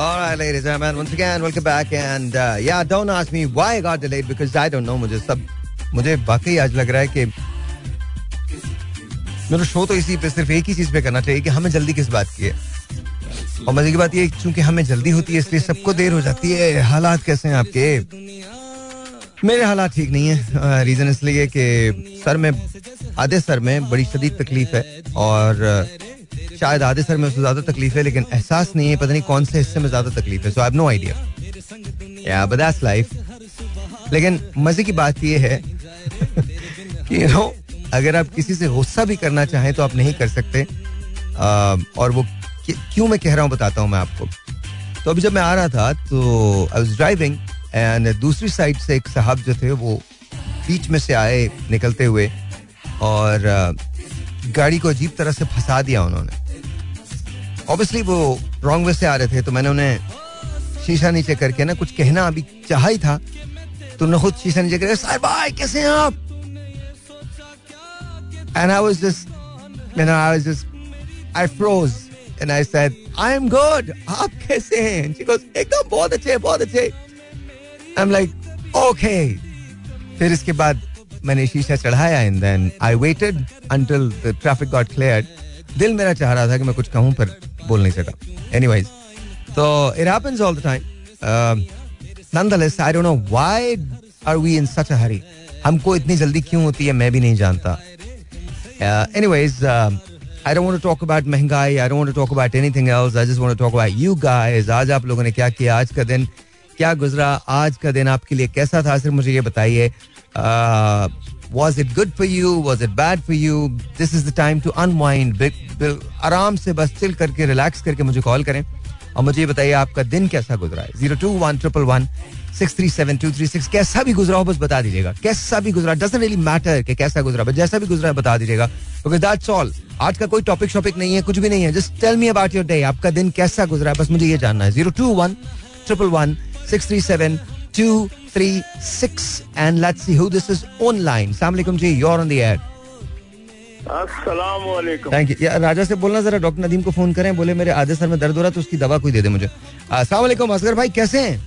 All right, ladies and gentlemen, once again, welcome back. And uh, yeah, don't ask me why I got delayed because I don't know. मुझे सब मुझे वाकई आज लग रहा है कि मेरा शो तो इसी पे सिर्फ़ एक ही चीज़ पे करना चाहिए कि हमें जल्दी किस बात की है। और मज़े की बात ये चूँकि हमें जल्दी होती है इसलिए सबको देर हो जाती है। हालात कैसे हैं आपके? मेरे हालात ठीक नहीं है। रीजन इसलिए कि सर में आधे सर में बड़ी शदीद तकलीफ़ है। और शायद आधे सर में उससे ज़्यादा तकलीफ़ है, लेकिन एहसास नहीं है, पता नहीं कौन से हिस्से में ज़्यादा तकलीफ़ है सो आई नो आइडिया या लाइफ लेकिन मज़े की बात यह है कि यू नो अगर आप किसी से गुस्सा भी करना चाहें तो आप नहीं कर सकते। और वो क्यों मैं कह रहा हूँ, बताता हूँ मैं आपको। तो अभी जब मैं आ रहा था तो आई वाज ड्राइविंग एंड दूसरी साइड से एक साहब जो थे, वो बीच में से आए, निकलते हुए, और गाड़ी को अजीब तरह से फंसा दिया उन्होंने। ऑब्वियसली वो रॉन्ग वे से आ रहे थे तो मैंने उन्हें शीशा नीचे करके ना कुछ कहना अभी चाह ही था। तो उन्होंने खुद शीशा नीचे करके सर भाई, कैसे हैं आप? एंड आई वाज जस्ट मैंने I was just I froze and I said I am good आप कैसे हैं? शी गोस एकदम, बहुत अच्छे बहुत अच्छे. आई एम लाइक ओके फिर इसके बाद मैंने शीशा चढ़ाया and then I waited until the traffic got cleared दिल मेरा चाह रहा था कि मैं कुछ कहूँ, पर बोल नहीं सका एनीवेज तो it happens all the time I don't know why are we in such a hurry हमको इतनी जल्दी क्यों होती है, मैं भी नहीं जानता। Anyways I don't want to talk about महँगाई I don't want to talk about anything else I just want to talk about you guys आज आप लोगों ने क्या किया? आज का दिन क्या गुजरा? आज का दिन आपके लिए कैसा था? सिर्फ़ मुझे ये बताइए। Was it good for you was it bad for you this is the time to unwind आराम से बस चिल करके रिलैक्स करके मुझे कॉल करें। और मुझे बताइए, आपका दिन कैसा गुजरा है? Zero two one triple one six three seven two three six कैसा भी गुजरा हो, बस बता दीजिएगा। कैसा भी गुजरा डजेंट रियली मैटर कि कैसा गुजरा, बस जैसा भी गुजरा है, बता दीजिएगा। बिकॉज़ दैट्स ऑल आज का कोई टॉपिक शॉपिक नहीं है, कुछ भी नहीं है। Just tell me about your day आपका दिन कैसा गुजरा है? बस मुझे ये जानना है। Zero two one triple one six three seven two three six and let's see who this is online सलाम जी on the air thank you Raja से बोलना जरा डॉक्टर नदीम को फ़ोन करें बोले मेरे आधे सर में दर्द हो रहा है तो उसकी दवा कोई दे दे मुझे. अस्सलाम असगर भाई कैसे हैं?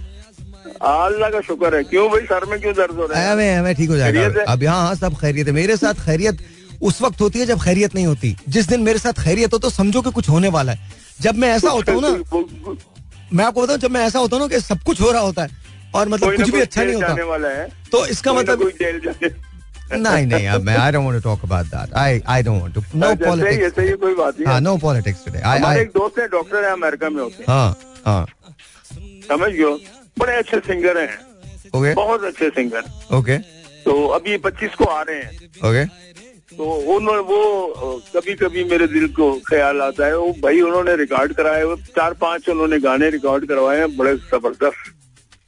अल्लाह का शुक्र है। क्यों भाई सर में क्यों दर्द हो रहा है? हमें ठीक हो जाएगा। अब यहाँ हाँ सब खैरियत है। मेरे साथ खैरियत उस वक्त होती है जब खैरियत नहीं होती। जिस दिन मेरे साथ खैरियत हो तो समझो कि कुछ होने वाला है। जब मैं ऐसा होता हूँ ना मैं आपको बताऊँ जब मैं ऐसा होता हूँ ना कि सब कुछ हो रहा होता है और मतलब कुछ भी अच्छा नहीं होता। तो इसका मतलब नहीं नहीं अब मैं I don't want to talk about that I I don't want to know politics ऐसे ही कोई बात नहीं हाँ नो पॉलिटिक्स टुडे आई हमारे एक दोस्त है डॉक्टर है अमेरिका में होते हैं। हाँ हाँ। समझ गयो बड़े अच्छे सिंगर हैं। ओके बहुत अच्छे सिंगर ओके तो अभी पच्चीस को आ रहे हैं। ओके तो उन्होंने वो कभी कभी मेरे दिल को ख्याल आता है वो भाई उन्होंने रिकॉर्ड कराए वो चार पाँच उन्होंने गाने रिकॉर्ड करवाए हैं बड़े ज़बरदस्त।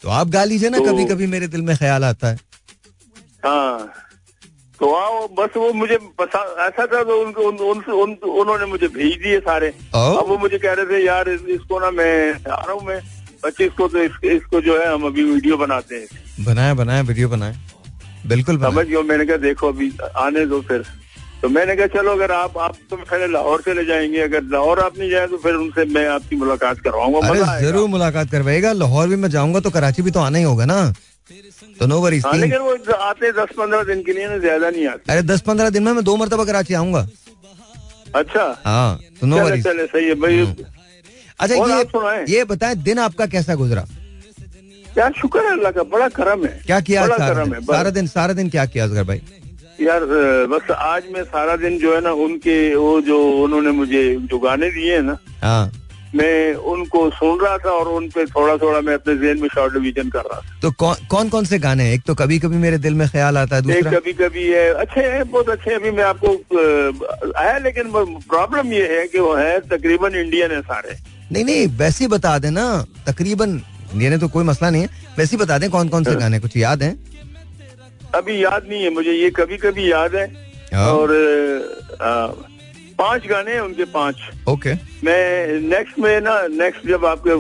तो आप गा लीजिए ना तो, कभी कभी मेरे दिल में ख्याल आता है। हाँ। तो आओ बस वो मुझे ऐसा था तो उनको उन, उन, उन, उन्होंने मुझे भेज दिए सारे। अब वो मुझे कह रहे थे यार इसको ना मैं आ रहा हूँ मैं बच्चे को तो इस, इसको जो है हम अभी वीडियो बनाते हैं। बनाए बनाए वीडियो बनाए। बिल्कुल समझ गयो मैंने कहा देखो अभी आने दो फिर। तो मैंने कहा चलो अगर आप आप तो पहले लाहौर चले जाएँगे अगर लाहौर आप नहीं जाए तो फिर उनसे मैं आपकी मुलाकात करवाऊँगा अरे ज़रूर मुलाकात करवाएगा लाहौर भी मैं जाऊँगा तो कराची भी तो आना ही होगा ना। तो नो वरीज हाँ, लेकिन वो आते दस पंद्रह दिन के लिए ना ज़्यादा नहीं आते। अरे दस पंद्रह दिन में मैं दो मरतबा कराची आऊँगा। अच्छा। हाँ तो नो वरीज चले सही है भाई। अच्छा ये ये बताएँ दिन आपका कैसा गुजरा? क्या शुक्र है अल्लाह का बड़ा करम है। क्या किया सारा दिन? सारा दिन सारा दिन क्या किया असगर भाई? यार बस आज मैं सारा दिन जो है ना उनके वो जो उन्होंने मुझे जो गाने दिए ना हाँ। मैं उनको सुन रहा था और उन पे थोड़ा थोड़ा मैं अपने जेन में शॉर्ट डिवीज़न कर रहा था। तो कौन कौन कौन से गाने एक तो कभी कभी मेरे दिल में ख्याल आता है दूसरा? कभी कभी है अच्छे हैं बहुत अच्छे अभी मैं आपको है लेकिन प्रॉब्लम ये है कि वो है तकरीबन इंडियन है सारे। नहीं नहीं वैसे ही बता देना तकरीबन इंडियन है तो कोई मसला नहीं है वैसे ही बता दें कौन कौन से गाने कुछ याद है? अभी याद नहीं है मुझे ये कभी कभी याद है। और पाँच गाने हैं उनके पाँच। ओके। मैं नेक्स्ट में ना नेक्स्ट जब आपके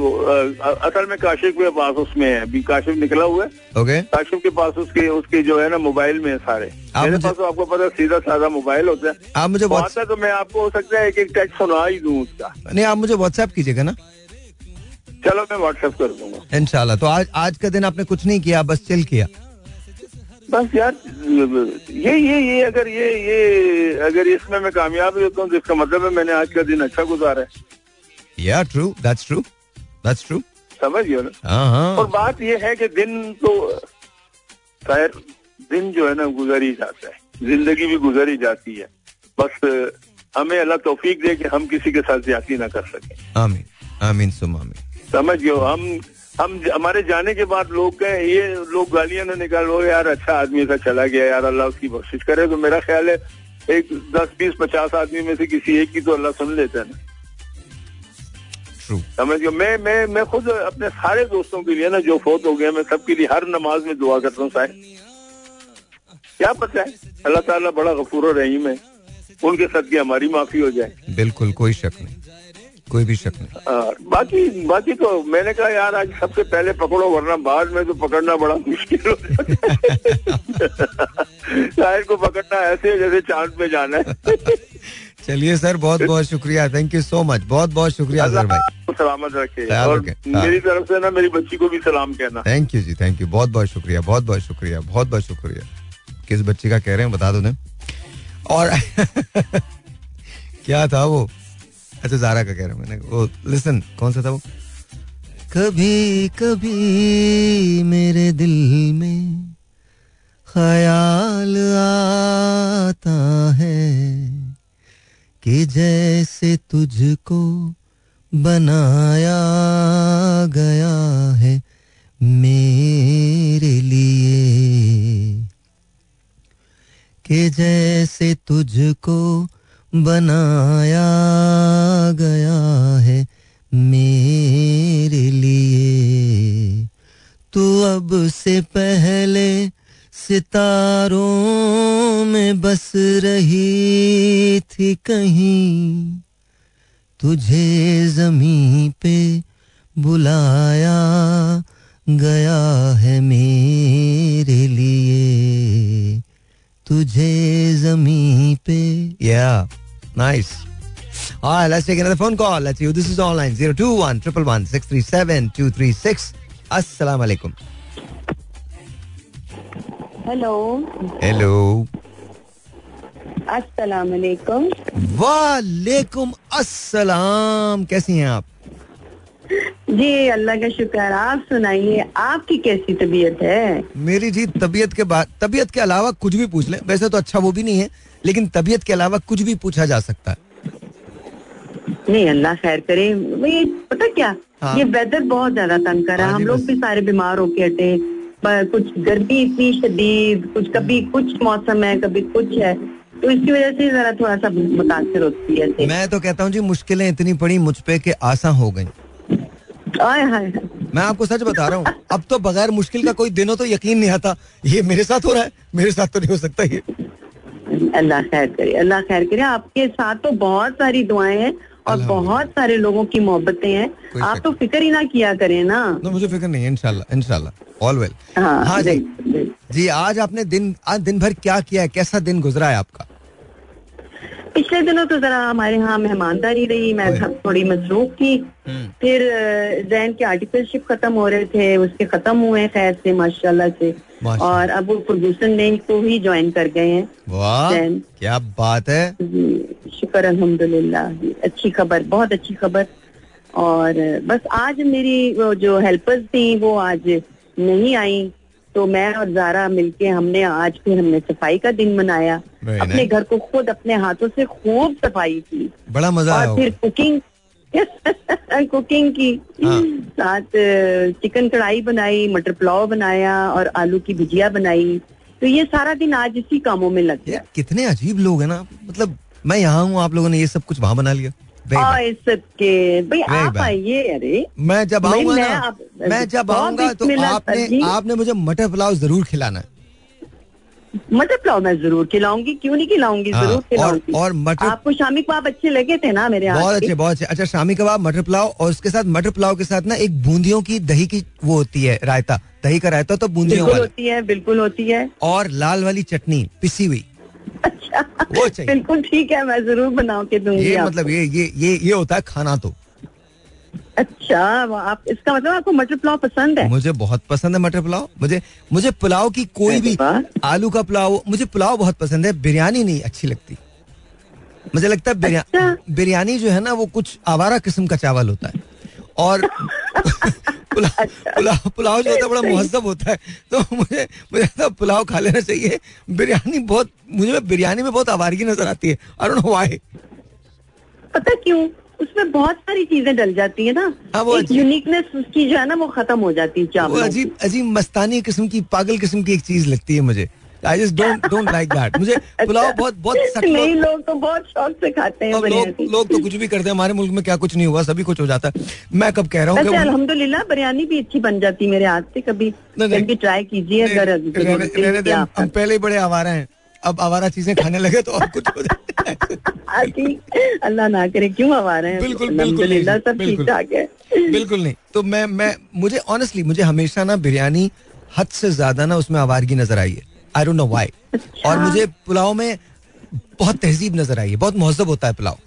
असल में काशिफ के पास उसमें है अभी काशिफ निकला हुआ है। ओके। काशिफ के पास उसके उसके जो है ना मोबाइल में है सारे। मेरे पास तो आपको पता सीधा साधा मोबाइल होता है। आप मुझे तो मैं आपको हो सकता है एक एक टेक्स्ट सुना ही दूँ उसका। नहीं आप मुझे व्हाट्सएप कीजिएगा ना। चलो मैं व्हाट्सएप कर दूँगा। इनशाला तो आज आज का दिन आपने कुछ नहीं किया बस चिल किया। बस यार ये ये ये अगर ये ये अगर इसमें मैं कामयाब होता हूँ तो इसका मतलब है मैंने आज का दिन अच्छा गुजारा है। Yeah true that's true that's true समझ गए ना? हाँ, हाँ। और बात ये है कि दिन तो खैर दिन जो है ना गुजर ही जाता है। ज़िंदगी भी गुजर ही जाती है। बस हमें अल्लाह तोफीक दे कि हम किसी के साथ ज़्यादा ना कर सके। आमीन। आमीन सुम आमीन। समझ गए हम हम हमारे जाने के बाद लोग कहे ये लोग गालियाँ ना निकालो यार अच्छा आदमी का चला गया यार अल्लाह उसकी कोशिश करे। तो मेरा ख्याल है एक दस बीस पचास आदमी में से किसी एक की तो अल्लाह सुन लेता है ना। समझ गया मैं मैं मैं खुद अपने सारे दोस्तों के लिए ना जो फोत हो गए मैं सबके लिए हर नमाज़ में दुआ करता हूँ साहब। क्या पता है? अल्लाह ताला बड़ा गफूर रहीम है। उनके साथ की हमारी माफ़ी हो जाए। बिल्कुल कोई शक नहीं। कोई भी शक नहीं। आ, बाकी बाकी तो मैंने कहा यार आज सबसे पहले पकड़ो वरना बाद में तो पकड़ना बड़ा मुश्किल हो शायर को पकड़ना ऐसे जैसे चाँद पे जाना है। चलिए सर बहुत बहुत शुक्रिया। थैंक यू सो मच बहुत बहुत शुक्रिया सर भाई। सलामत रखे। और हाँ। मेरी तरफ़ से ना मेरी बच्ची को भी सलाम कहना। थैंक यू जी थैंक यू बहुत बहुत शुक्रिया बहुत बहुत शुक्रिया बहुत बहुत शुक्रिया। किस बच्ची का कह रहे हैं बता दो ने। और क्या था वो? अच्छा जारा का कह रहा हूँ मैंने। वो लिसन कौन सा था वो? कभी कभी मेरे दिल में ख्याल आता है कि जैसे तुझको बनाया गया है मेरे लिए। कि जैसे तुझको बनाया गया है मेरे लिए। तू अब से पहले सितारों में बस रही थी कहीं। तुझे जमी पे बुलाया गया है मेरे लिए। तुझे जमी पे या yeah. Nice. All right, let's take another phone call. Let's see this is online. 021 111 637 236. Assalamu alaikum. Hello hello अस्सलाम वालेकुम वालेकुम अस्सलाम कैसी हैं आप जी अल्लाह का शुक्र आप सुनाइए आपकी कैसी तबीयत है मेरी जी तबीयत के बाद तबीयत के अलावा कुछ भी पूछ लें वैसे तो अच्छा वो भी नहीं है लेकिन तबीयत के अलावा कुछ भी पूछा जा सकता है। नहीं अल्लाह खैर करे। भाई पता क्या? हाँ। ये वेदर बहुत ज़्यादा तंग कर रहा है। हाँ हम लोग भी सारे बीमार होके हटे कुछ गर्मी इतनी शदीद कुछ कभी कुछ मौसम है कभी कुछ है तो इसकी वजह से जरा थोड़ा सा मुतासर होती है मैं तो कहता हूँ जी मुश्किलें इतनी पड़ी मुझ पे के आसान हो गई। मैं आपको सच बता रहा हूँ अब तो बगैर मुश्किल का कोई दिन हो तो यकीन नहीं आता। ये मेरे साथ हो रहा है मेरे साथ तो नहीं हो सकता ये। अल्लाह खैर करे अल्लाह खैर करे। आपके साथ तो बहुत सारी दुआएँ हैं और बहुत सारे लोगों की मोहब्बतें हैं। आप तो फ़िक्र ही ना किया करें ना। no, मुझे फ़िक्र नहीं है इनशाला इनशाला ऑल वेल हाँ जी। जी आज आपने दिन आज दिन भर क्या किया है? कैसा दिन गुजरा है आपका? पिछले दिनों तो जरा हमारे यहाँ मेहमानदारी रही मैं थोड़ी मसरूफ थी। हम्म। फिर जैन के आर्टिकलशिप खत्म हो रहे थे उसके खत्म हुए खैर से माशाल्लाह से। और अब वो फर्गूसन रेंज को ही ज्वाइन कर गए हैं। वाह क्या बात है। शुक्र अल्हम्दुलिल्लाह अच्छी खबर बहुत अच्छी खबर। और बस आज मेरी जो हेल्पर्स थी वो आज नहीं आई। तो मैं और जारा मिलके हमने आज फिर हमने सफ़ाई का दिन मनाया। अपने घर को खुद अपने हाथों से खूब सफ़ाई की। बड़ा मज़ा और फिर कुकिंग कुकिंग की। हाँ. साथ चिकन कढ़ाई बनाई मटर पुलाव बनाया और आलू की भुजिया बनाई। तो ये सारा दिन आज इसी कामों में लग गया। कितने अजीब लोग हैं ना। मतलब मैं यहाँ हूँ आप लोगों ने ये सब कुछ वहाँ बना लिया। के। भाई आप आइए अरे। मैं जब आऊँगा मैं जब आऊँगा तो आपने आपने मुझे मटर पुलाव ज़रूर खिलाना है। मटर पुलाव मैं ज़रूर खिलाऊँगी क्यों नहीं खिलाऊँगी? हाँ, ज़रूर खिलाऊँगी। और, और मटर आपको शामी कबाब अच्छे लगे थे ना मेरे बहुत अच्छे बहुत अच्छे। अच्छा शामी कबाब मटर पुलाव और उसके साथ मटर पुलाव के साथ ना एक बूंदियों की दही की वो होती है रायता। दही का रायता तो बूंदियों होती है बिल्कुल होती है। और लाल वाली चटनी पिसी हुई। अच्छा वो बिल्कुल ठीक है मैं ज़रूर बना के दूँगी ये मतलब ये ये ये ये होता है खाना तो। अच्छा आप इसका मतलब आपको मटर पुलाव पसंद है? मुझे बहुत पसंद है मटर पुलाव। मुझे मुझे पुलाव की कोई भी आलू का पुलाव मुझे पुलाव बहुत पसंद है। बिरयानी नहीं अच्छी लगती। मुझे लगता है बिरया, अच्छा? बिरयानी जो है ना वो कुछ आवारा किस्म का चावल होता है। और पुलाव अच्छा। पुलाव पुलाव जो होता है बड़ा महजब होता है। तो मुझे मुझे तो पुलाव खा लेना चाहिए। बिरयानी बहुत मुझे बिरयानी में बहुत आवारगी नज़र आती है। और पता क्यों? उसमें बहुत सारी चीज़ें डल जाती है ना। हाँ, वो एक यूनिकनेस उसकी जो है ना वो खत्म हो जाती है चावल अजीब अजीब मस्तानी किस्म की पागल किस्म की एक चीज़ लगती है मुझे। I just don't don't like that मुझे पुलाव बहुत बहुत नहीं लोग तो बहुत शौक से खाते हैं लोग लोग तो कुछ भी करते हैं हमारे मुल्क में क्या कुछ नहीं हुआ सभी कुछ हो जाता है। मैं कब कह रहा हूँ अल्हम्दुलिल्लाह बिरयानी भी अच्छी बन जाती है मेरे हाथ से कभी कभी ट्राई कीजिए पहले ही बड़े आवारा हैं। अब आवारा चीज़ें खाने लगे तो और कुछ हो जाता है अल्लाह ना करे क्यों आवारा है? बिल्कुल बिल्कुल सब ठीक ठाक है। बिल्कुल नहीं। तो मैं मैं मुझे ऑनेस्टली मुझे हमेशा ना बिरयानी हद से ज़्यादा ना उसमें आवारगी नज़र आई है। आई डोंट नो व्हाई और मुझे पुलाव में बहुत तहजीब नज़र आई है बहुत महजब होता है पुलाव।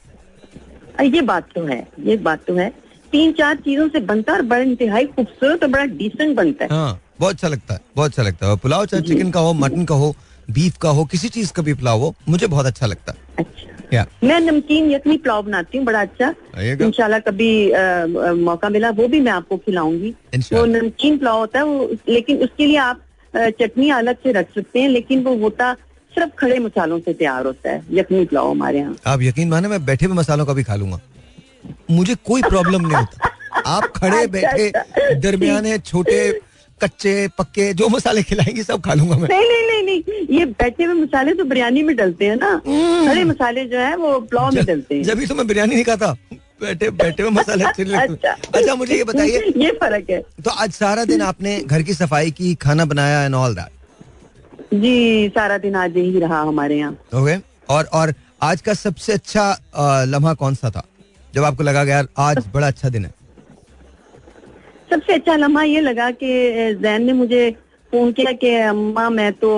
ये बात तो है ये बात तो है। तीन चार चीज़ों से बनता है और बड़ा इंतहाई खूबसूरत और बड़ा डिसेंट बनता है। हाँ बहुत अच्छा लगता है बहुत अच्छा लगता है। पुलाव चाहे चिकन का हो मटन का हो बीफ का हो किसी चीज़ का भी पुलाव हो मुझे बहुत अच्छा लगता। है अच्छा। yeah. मैं नमकीन यखनी पुलाव बनाती हूँ बड़ा अच्छा। इंशाल्लाह कभी आ, आ, मौका मिला वो भी मैं आपको खिलाऊँगी। वो नमकीन पुलाव होता है वो लेकिन उसके लिए आप चटनी अलग से रख सकते हैं लेकिन वो होता सिर्फ़ खड़े मसालों से तैयार होता है यखनी पुलाव हमारे यहाँ। आप यकीन माने मैं बैठे हुए मसालों का भी खा लूँगा। मुझे कोई प्रॉब्लम नहीं होता। आप खड़े अच्छा, बैठे अच्छा। दरमियाने छोटे कच्चे पक्के जो मसाले खिलाएँगे सब खा लूँगा मैं। नहीं नहीं नहीं नहीं ये बैठे हुए मसाले तो बिरयानी में डलते हैं ना। हम्म। खड़े मसाले जो है वो पुलाव में डलते हैं। जब तो मैं बिरयानी नहीं खाता। बैठे बैठे हुए मसाले अच्छे अच्छा, अच्छा मुझे ये बताइए। ये फ़र्क है। तो आज सारा दिन आपने घर की सफ़ाई की खाना बनाया एंड ऑल दैट जी सारा दिन आज यही रहा हमारे यहाँ। ओके और और आज का सबसे अच्छा लम्हा कौन सा था? जब आपको लगा यार आज बड़ा अच्छा दिन है। सबसे अच्छा लम्हा ये लगा कि जैन ने मुझे फ़ोन किया कि, अम्मा, मैं तो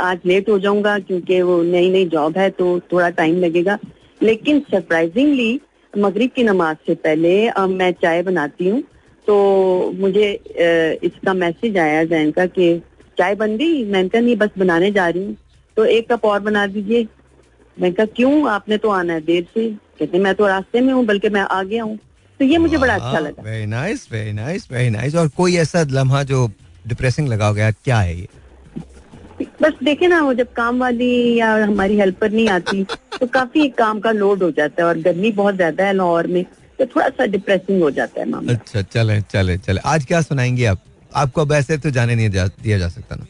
आज लेट हो जाऊँगा क्योंकि वो नई नई जॉब है तो थोड़ा टाइम लगेगा। लेकिन सरप्राइजिंगली मगरिब की नमाज़ से पहले अब मैं चाय बनाती हूँ तो मुझे इसका मैसेज आया जैन का कि, चाय बन गई? मैंने कहा, नहीं, बस बनाने जा रही हूँ। तो एक कप और बना दीजिए। मैंने कहा, क्यों? आपने तो आना है देर से। कहते, मैं तो रास्ते में हूँ, बल्कि मैं आ गया हूँ तो ये मुझे बड़ा अच्छा लगा। Very nice very nice very nice और कोई ऐसा लम्हा जो डिप्रेसिंग लगा गया क्या है ये? बस देखे ना वो जब काम वाली या हमारी हेल्पर नहीं आती तो काफ़ी काम का लोड हो जाता है और गर्मी बहुत ज़्यादा है लाहौर में तो थोड़ा सा डिप्रेसिंग हो जाता है मामला। अच्छा चले चले चले। आज क्या सुनाएँगे आप? आपको अब ऐसे तो जाने नहीं जा, दिया जा सकता ना।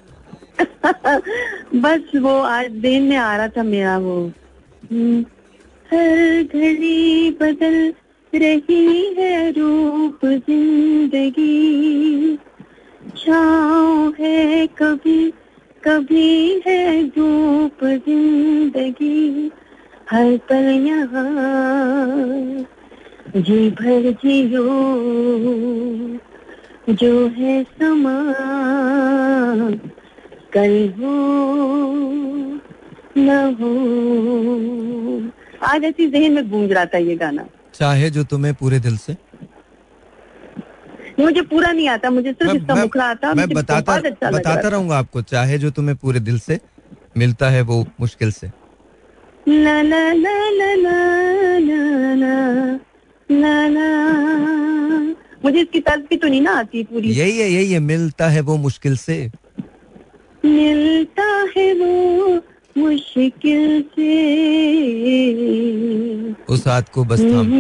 बस वो आज दिन में आ रहा था मेरा वो। हम्म, हर घड़ी बदल रही है रूप ज़िंदगी। छाँव है कभी कभी है धूप ज़िंदगी। हर पल यहाँ जी भर जियो, जो है समा। कल हो न हो। आज ऐसी जहन में गूंज रहा था ये गाना। चाहे जो तुम्हें पूरे दिल से। मुझे पूरा नहीं आता मुझे सिर्फ़ इसका मुखड़ा आता मैं बताता अच्छा बताता रहूँगा आपको चाहे जो तुम्हें पूरे दिल से मिलता है वो मुश्किल से। मुझे इसकी तर्ज भी तो नहीं ना आती पूरी। यही है यही है मिलता है वो मुश्किल से। मिलता है वो मुश्किल से। उस हाथ को बस थाम।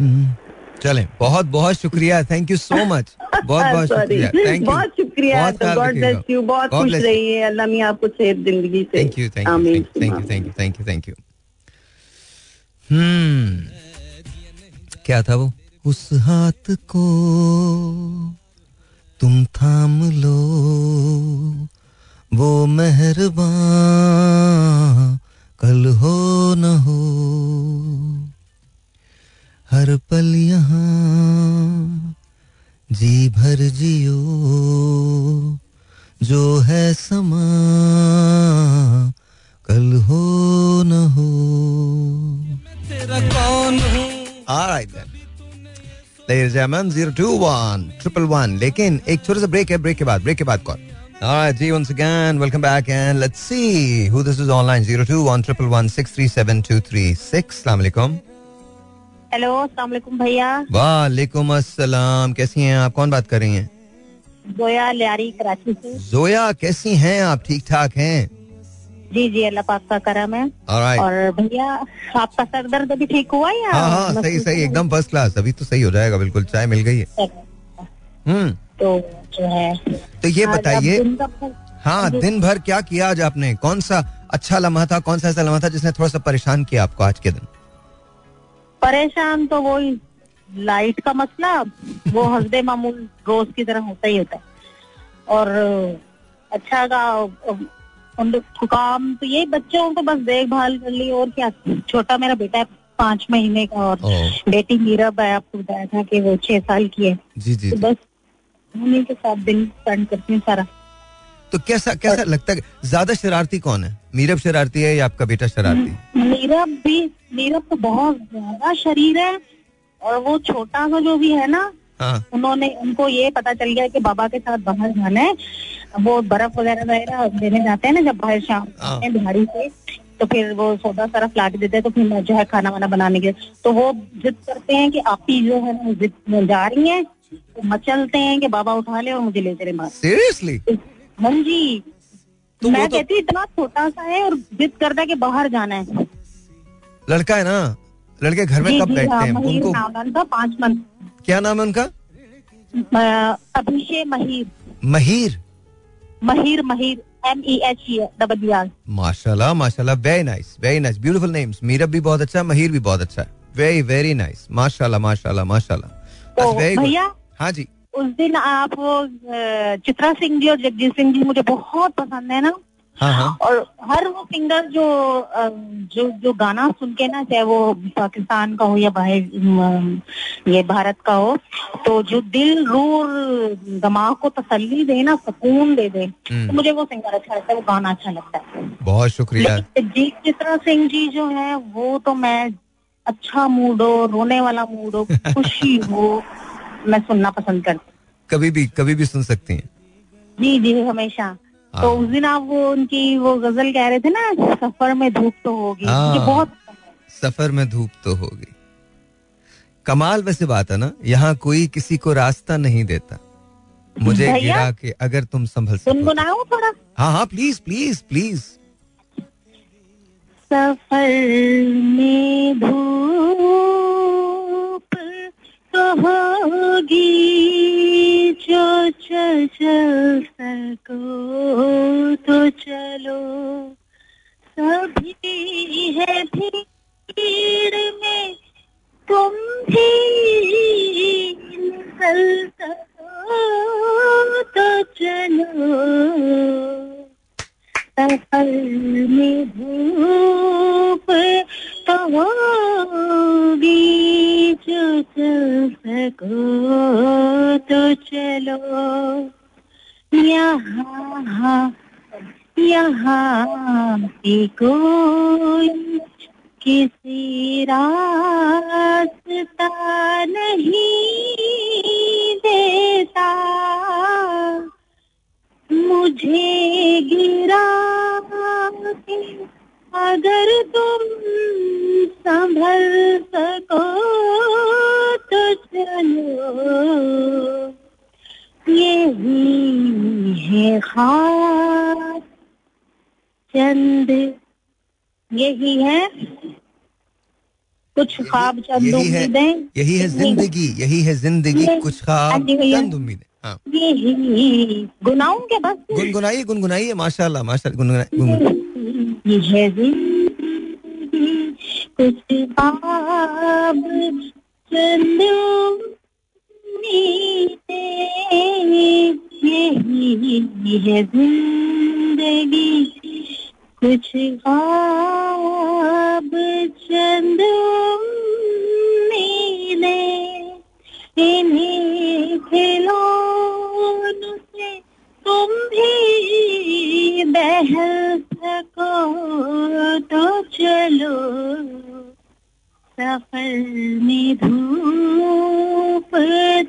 हम्म, चलें। बहुत बहुत शुक्रिया। थैंक यू सो मच बहुत बहुत शुक्रिया। थैंक यू बहुत शुक्रिया। गॉड ब्लेस यू बहुत खुश रहिए। अल्लाह मियाँ आपको सेहत ज़िंदगी से। Thank you thank you thank you thank you thank you thank you हम्म। क्या था वो? उस हाथ को तुम थाम लो वो मेहरबान कल हो न हो। हर पल यहाँ जी भर जियो जो है समा कल हो न हो। तेरा कौन हूँ? लेकिन एक छोटा सा ब्रेक है ब्रेक के बाद ब्रेक के बाद call Alright, G, once again, welcome back and let's see who this is online. 02111637236. Assalamu hello अस्सलाम भैया वालेकुम अस्सलाम कैसी हैं आप? कौन बात कर रही हैं? जोया लियारी कराची से। जोया कैसी हैं आप? ठीक ठाक हैं? जी जी अल्लाह पाक का करम है। Alright. और भैया आपका सर दर्द अभी ठीक हुआ या? हाँ हाँ सही सही एकदम फ़र्स्ट क्लास अभी तो सही हो जाएगा बिल्कुल चाय मिल गई है। हम्म। तो जो है तो ये बताइए हाँ दिन भर क्या किया आज आपने? कौन सा अच्छा लम्हा था कौन सा ऐसा लम्हा था जिसने थोड़ा सा परेशान किया आपको आज के दिन? परेशान तो वो लाइट का मसला वो हसदे मामूल रोज की तरह होता ही होता है। और अच्छा का उन काम तो यही बच्चों को बस देखभाल कर ली और क्या? छोटा मेरा बेटा है पाँच महीने का और बेटी मीरब है आपको बताया था कि वो छह साल की है। जी जी तो बस उन्हीं के साथ दिन स्पेंड करती हूँ सारा। तो कैसा कैसा लगता है? ज़्यादा शरारती कौन है? मीरब शरारती है या आपका बेटा शरारती? मीरब भी मीरब तो बहुत ज़्यादा शरीर है और वो छोटा सा जो भी है ना हाँ। उन्होंने उनको ये पता चल गया कि बाबा के साथ बाहर जाना है। वो बर्फ़ वगैरह वगैरह देने जाते हैं ना जब बाहर शाम हाँ। दिहाड़ी से तो फिर वो सोडा सरफ ला के देते हैं तो फिर जो है खाना वाना बनाने के तो वो जिद करते हैं कि आप ही जो है जिद जा रही है तो मचलते हैं कि बाबा उठा ले और मुझे ले चले मार। सीरियसली हाँ जी। तो मैं तो- कहती हूँ, इतना छोटा सा है और जिद करता है कि बाहर जाना है। लड़का है ना लड़के घर में कब बैठते हाँ हैं? उनको पाँच मंथ। क्या नाम है उनका? Abhishek Maheer. Maheer? Maheer Maheer M E H E double R माशाल्लाह माशाल्लाह very nice very nice beautiful names Meerab भी बहुत अच्छा है महीर भी बहुत अच्छा है। वेरी वेरी नाइस माशाल्लाह माशाल्लाह माशाल्लाह। तो. भैया हाँ जी। उस दिन आप वो चित्रा सिंह जी और जगजीत सिंह जी मुझे बहुत पसंद है ना? हाँ हाँ और हर वो सिंगर जो जो जो गाना सुन के ना चाहे वो पाकिस्तान का हो या बाहर ये भारत का हो तो जो दिल रूर दिमाग को तसल्ली दे ना सुकून दे दे हम्म। तो मुझे वो सिंगर अच्छा लगता है वो गाना अच्छा लगता है बहुत शुक्रिया लेकिन जी चित्रा सिंह जी जो है वो तो मैं अच्छा मूड हो रोने वाला मूड हो खुशी हो मैं सुनना पसंद करती। कभी भी कभी भी सुन सकती हैं जी जी हमेशा। तो उस दिन आप वो उनकी वो गज़ल कह रहे थे ना सफ़र में धूप तो होगी। हाँ। बहुत सफ़र में धूप तो होगी। कमाल वैसे बात है ना यहाँ कोई किसी को रास्ता नहीं देता। मुझे गिरा के अगर तुम संभल सको तो। थोड़ा। हाँ हाँ प्लीज़ प्लीज़ प्लीज़ सफ़र में धूप तो होगी जो चल चल सको तो चलो। सभी है भीड़ में, तुम भी निकल सको ख्वाब चंद यही है उम्मीदें। यही है ज़िंदगी यही है ज़िंदगी कुछ ख्वाब। चंद उम्मीदें। हाँ। के बस। गुनगुनाइए गुनगुनाइए माशाल्लाह माशाल्लाह गुनगुनाइए है कुछ ख्वाब चंद उम्मीदें, यही है ज़िंदगी कुछ ख्वाब चंद उम्मीदें, इन्हीं खिलौनों से तुम भी बहल सको तो चलो। सफ़र में धूप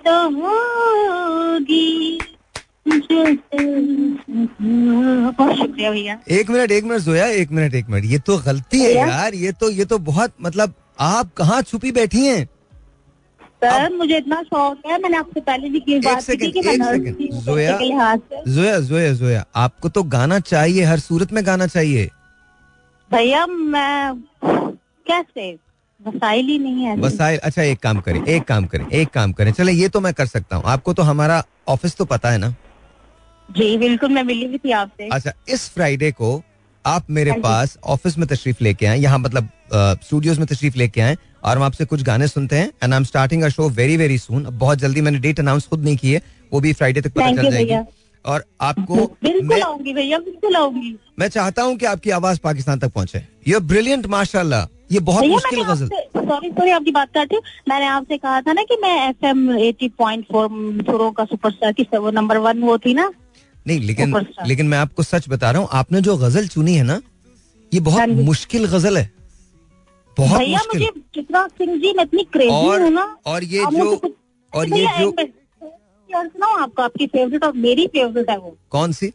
तो होगी बहुत शुक्रिया भैया। एक मिनट एक मिनट जोया एक मिनट एक मिनट। ये तो गलती है यार ये तो ये तो बहुत मतलब आप कहाँ छुपी बैठी हैं? सर मुझे इतना शौक है मैंने आपसे पहले भी की बात की कि मैं जोया जोया जोया जोया आपको तो गाना चाहिए हर सूरत में गाना चाहिए। भैया मैं कैसे? वसाइल ही नहीं है वसाइल अच्छा एक काम करें एक काम करें एक काम करें। चले ये तो मैं कर सकता हूँ। आपको तो हमारा ऑफ़िस तो पता है ना? जी बिल्कुल मैं मिली भी थी आपसे। अच्छा इस फ्राइडे को आप मेरे हाँ पास ऑफ़िस में तशरीफ़ लेके आए यहाँ मतलब स्टूडियोज में तशरीफ़ लेके आए और हम आपसे कुछ गाने सुनते हैं and I am starting a show very very soon बहुत जल्दी मैंने डेट अनाउंस खुद नहीं की है वो भी फ्राइडे तक पता चल जाएगी। और आपको बिल्कुल आऊँगी भैया बिल्कुल आऊँगी। मैं चाहता हूँ कि आपकी आवाज़ पाकिस्तान तक पहुँचे। ये ब्रिलियंट माशाल्लाह। ये बहुत मुश्किल गज़ल। सॉरी सॉरी आपकी बात करती हूँ। मैंने आपसे कहा था ना कि मैं F M eighty point four का सुपरस्टार की वो नंबर वन वो थी ना। नहीं लेकिन लेकिन मैं आपको सच बता रहा हूँ आपने जो गज़ल चुनी है ना ये बहुत हाँ मुश्किल गज़ल है। बहुत भैया मुझे चित्रा सिंह जी मैं इतनी क्रेजी हूँ ना और ये जो और ये जो सुनाओ आपको आपकी फेवरेट और मेरी फेवरेट है वो। कौन सी?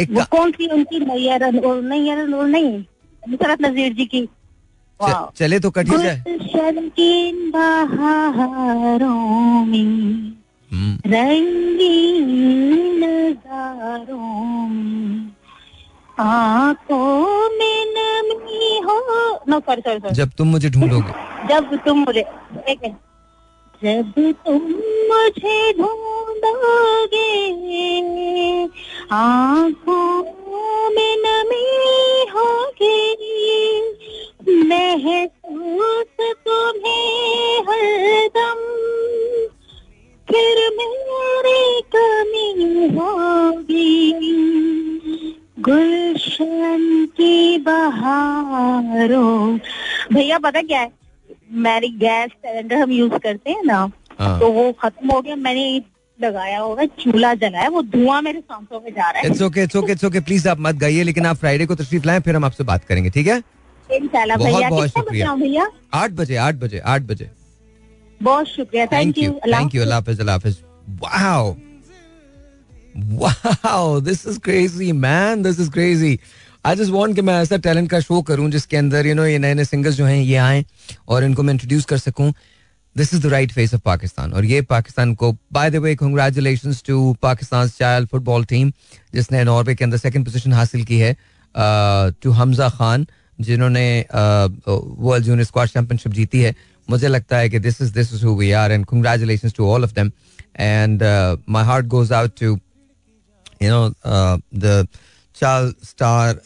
एक वो कौन सी उनकी नैयर नैयर नहीं नुसरत नजीर जी की। चले तो कटी जाए। बहारों में हम्म। रंगीन नजारों में आँखों में नमी हो। नो सॉरी सॉरी सॉरी जब तुम मुझे ढूंढोगे। जब तुम मुझे एक जब तुम मुझे ढूंढोगे आँखों में नमी होगी। महसूस तुम्हें हरदम। फिर मेरी कमी होगी। गुलशन की बहारों। भैया पता क्या है? मेरी गैस सिलेंडर हम यूज़ करते हैं ना हाँ। तो वो खत्म हो गया मैंने लगाया होगा चूल्हा जलाया वो धुआँ मेरे सांसों में जा रहा है। It's okay it's okay it's okay please आप मत गाइए लेकिन आप फ्राइडे को तशरीफ़ लाएँ फिर हम आपसे बात करेंगे ठीक है? बहुत बहुत शुक्रिया। भैया? आठ बजे आठ बजे आठ बजे। बहुत शुक्रिया थैंक यू थैंक यू अल्लाह हाफिज अल्लाह हाफिज। Wow wow crazy man this is crazy I just want कि मैं ऐसा टैलेंट का शो करूँ जिसके अंदर यू नो ये नए नए सिंगर्स जो हैं, ये आए और इनको मैं इंट्रोड्यूस कर सकूँ। This is the right face of Pakistan और ये पाकिस्तान को by the way congratulation to Pakistan child football team जिसने नॉर्वे के अंदर सेकंड पोजीशन हासिल की है टू हमजा खान जिन्होंने वर्ल्ड जूनियर स्क्वाश चैंपियनशिप जीती है। मुझे लगता है कि this is this is who we are and congratulation to all of them and my heart goes out to you know the child star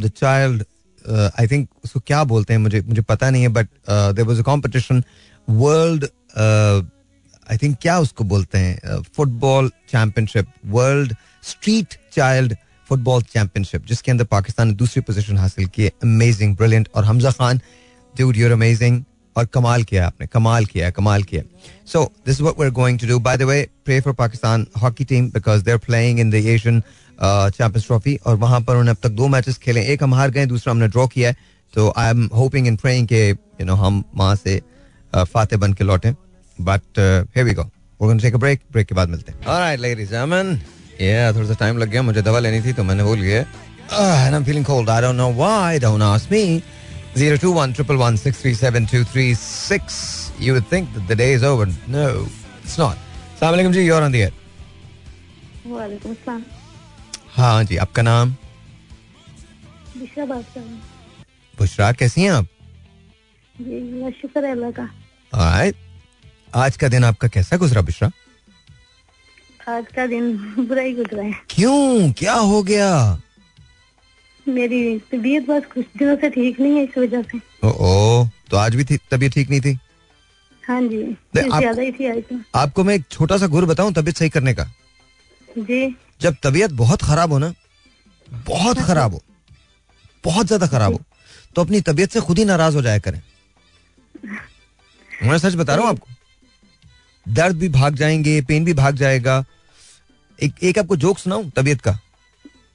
the child I think उसको क्या बोलते हैं मुझे मुझे पता नहीं है but there was a competition world I think क्या उसको बोलते हैं football championship world street child football championship जिसके अंदर पाकिस्तान ने दूसरी पोजीशन हासिल की अमेजिंग ब्रिलियंट और Hamza Khan dude you're amazing और कमाल किया आपने, कमाल किया कमाल किया। So this what we are going to do by the way pray for Pakistan hockey team because they are playing in the Asian champions trophy और वहाँ पर उन्होंने अब तक दो मैचेस खेले। एक हम हार गए, दूसरा हमने ड्रॉ किया है। तो I am hoping in praying के यू नो हम वहाँ से फाते बन के लौटे। But here we go we're going to take a break. Break के बाद मिलते हैं। ऑलराइट लेडीज़ गentlemen yeah, थोड़ा सा टाइम लग गया, मुझे दवा लेनी थी तो मैंने भूल गया and I'm feeling cold I don't know why don't ask me 021 111 637 you would think that the day is over no it's not Assalamu alaikum ji you're on the air वालेकुम अस्सलाम हाँ जी आपका नाम बुशरा कैसी हैं आप जी शुक्र है अल्लाह का. आज का दिन आपका कैसा गुजरा बुशरा आज का दिन बुरा ही गुजरा है क्यों क्या हो गया मेरी तबीयत बस कुछ दिनों से ठीक नहीं है इस वजह से। ओ, ओ तो आज भी तबीयत ठीक नहीं थी? हाँ जी ज़्यादा ही थी आज तो। आपको मैं एक छोटा सा गुर बताऊँ तबीयत सही करने का? जी। जब तबीयत बहुत खराब हो ना बहुत खराब हो बहुत ज़्यादा खराब हो तो अपनी तबीयत से खुद ही नाराज़ हो जाया करें। मैं सच बता रहा हूँ आपको। दर्द भी भाग जाएँगे पेन भी भाग जाएगा। एक एक आपको जोक सुनाऊं तबीयत का?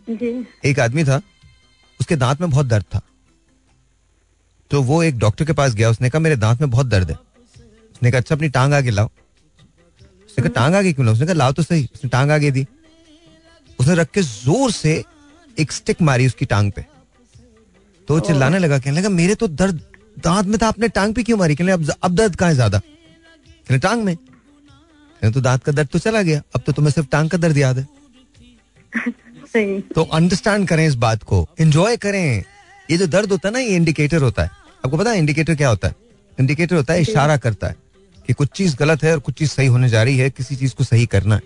जी। एक आदमी था उसके दांत में बहुत दर्द था। तो वो एक डॉक्टर के पास गया, उसने कहा, मेरे दांत में बहुत दर्द है। उसने कहा अच्छा अपनी टांग आगे लाओ। उसने कहा, टांग आगे क्यों लाओ उसने कहा, लाओ तो सही। उसने टांग आगे दी। उसने रख के ज़ोर से एक स्टिक मारी उसकी टांग पे। तो चिल्लाने लगा, कहने लगा, मेरे तो दर्द, दांत में था आपने टांग पे क्यों मारी? कहने अब अब दर्द कहाँ है ज़्यादा? कहने टांग में। कहने तो दांत का दर्द तो चला गया, अब तो तुम्हें सिर्फ़ टांग का दर्द याद है। सही तो अंडरस्टैंड करें इस बात को। एंजॉय करें। ये जो दर्द होता है ना ये इंडिकेटर होता है। आपको पता है इंडिकेटर क्या होता है? इंडिकेटर होता है इशारा करता है कि कुछ चीज़ गलत है और कुछ चीज़ सही होने जा रही है किसी चीज़ को सही करना है।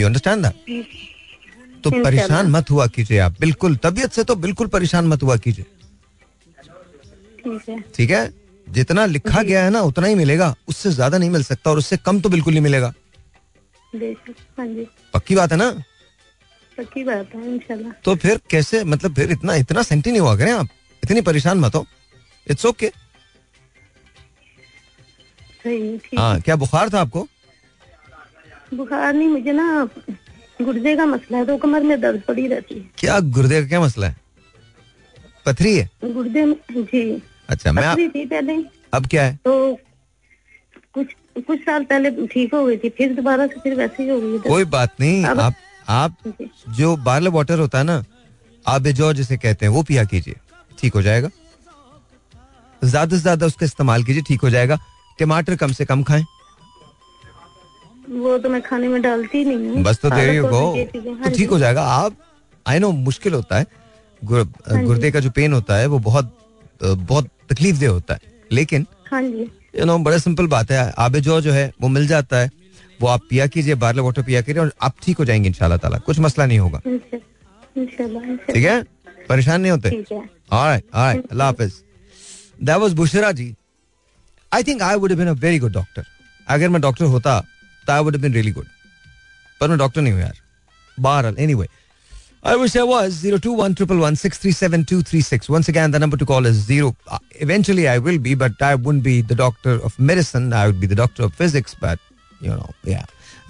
यू अंडरस्टैंड दैट तो परेशान मत हुआ कीजिए आप। बिल्कुल तबीयत से तो बिल्कुल परेशान मत हुआ कीजिए। ठीक है। जितना लिखा गया है ना उतना ही मिलेगा। उससे ज़्यादा नहीं मिल सकता और उससे कम तो बिल्कुल नहीं मिलेगा। हाँ पक्की बात है ना? पक्की बात है इंशाल्लाह। तो फिर कैसे मतलब फिर इतना इतना सेंटी नहीं हुआ करें आप? इतनी परेशान मत हो। इट्स ओके हाँ क्या बुखार था आपको? बुखार नहीं मुझे ना गुर्दे का मसला है तो कमर में दर्द पड़ी रहती है। क्या गुर्दे का क्या मसला है? पथरी है? गुर्दे में जी। अच्छा मैं आप, पथरी थी पहले। अब क्या है? तो कुछ कुछ साल पहले ठीक हो गई थी फिर दोबारा से फिर वैसे ही हो गई कोई बात नहीं आप आप जो। बार्ले वाटर होता है ना आप जो जिसे कहते हैं वो पिया कीजिए ठीक हो जाएगा। ज़्यादा से ज़्यादा उसका इस्तेमाल कीजिए ठीक हो जाएगा। टमाटर कम से कम खाएँ। वो तो मैं खाने में डालती नहीं हूँ। बस तो देर हो चीज़ें। हाँ। तो ठीक हो जाएगा। आप आई नो मुश्किल होता है। गुर, हाँ गुर्दे का जो पेन होता है वो बहुत बहुत तकलीफ़ दे होता है। लेकिन हाँ यू नो बड़ा सिंपल बात है। आबे जो जो है वो मिल जाता है। वो आप पिया कीजिए बार्ले वाटर पिया कीजिए और आप ठीक हो जाएँगे इंशाल्लाह ताला कुछ मसला नहीं होगा। ठीक है परेशान नहीं होते अल्लाह हाफिज that was Bushra ji I think I would been a very good doctor अगर मैं डॉक्टर होता तो I would have been really good पर मैं डॉक्टर नहीं हूँ यार बहरहाल anyway I wish I was 02111637236. Once again, the number to call is zero. Uh, eventually, I will be, but I wouldn't be the doctor of medicine. I would be the doctor of physics. But you know, yeah.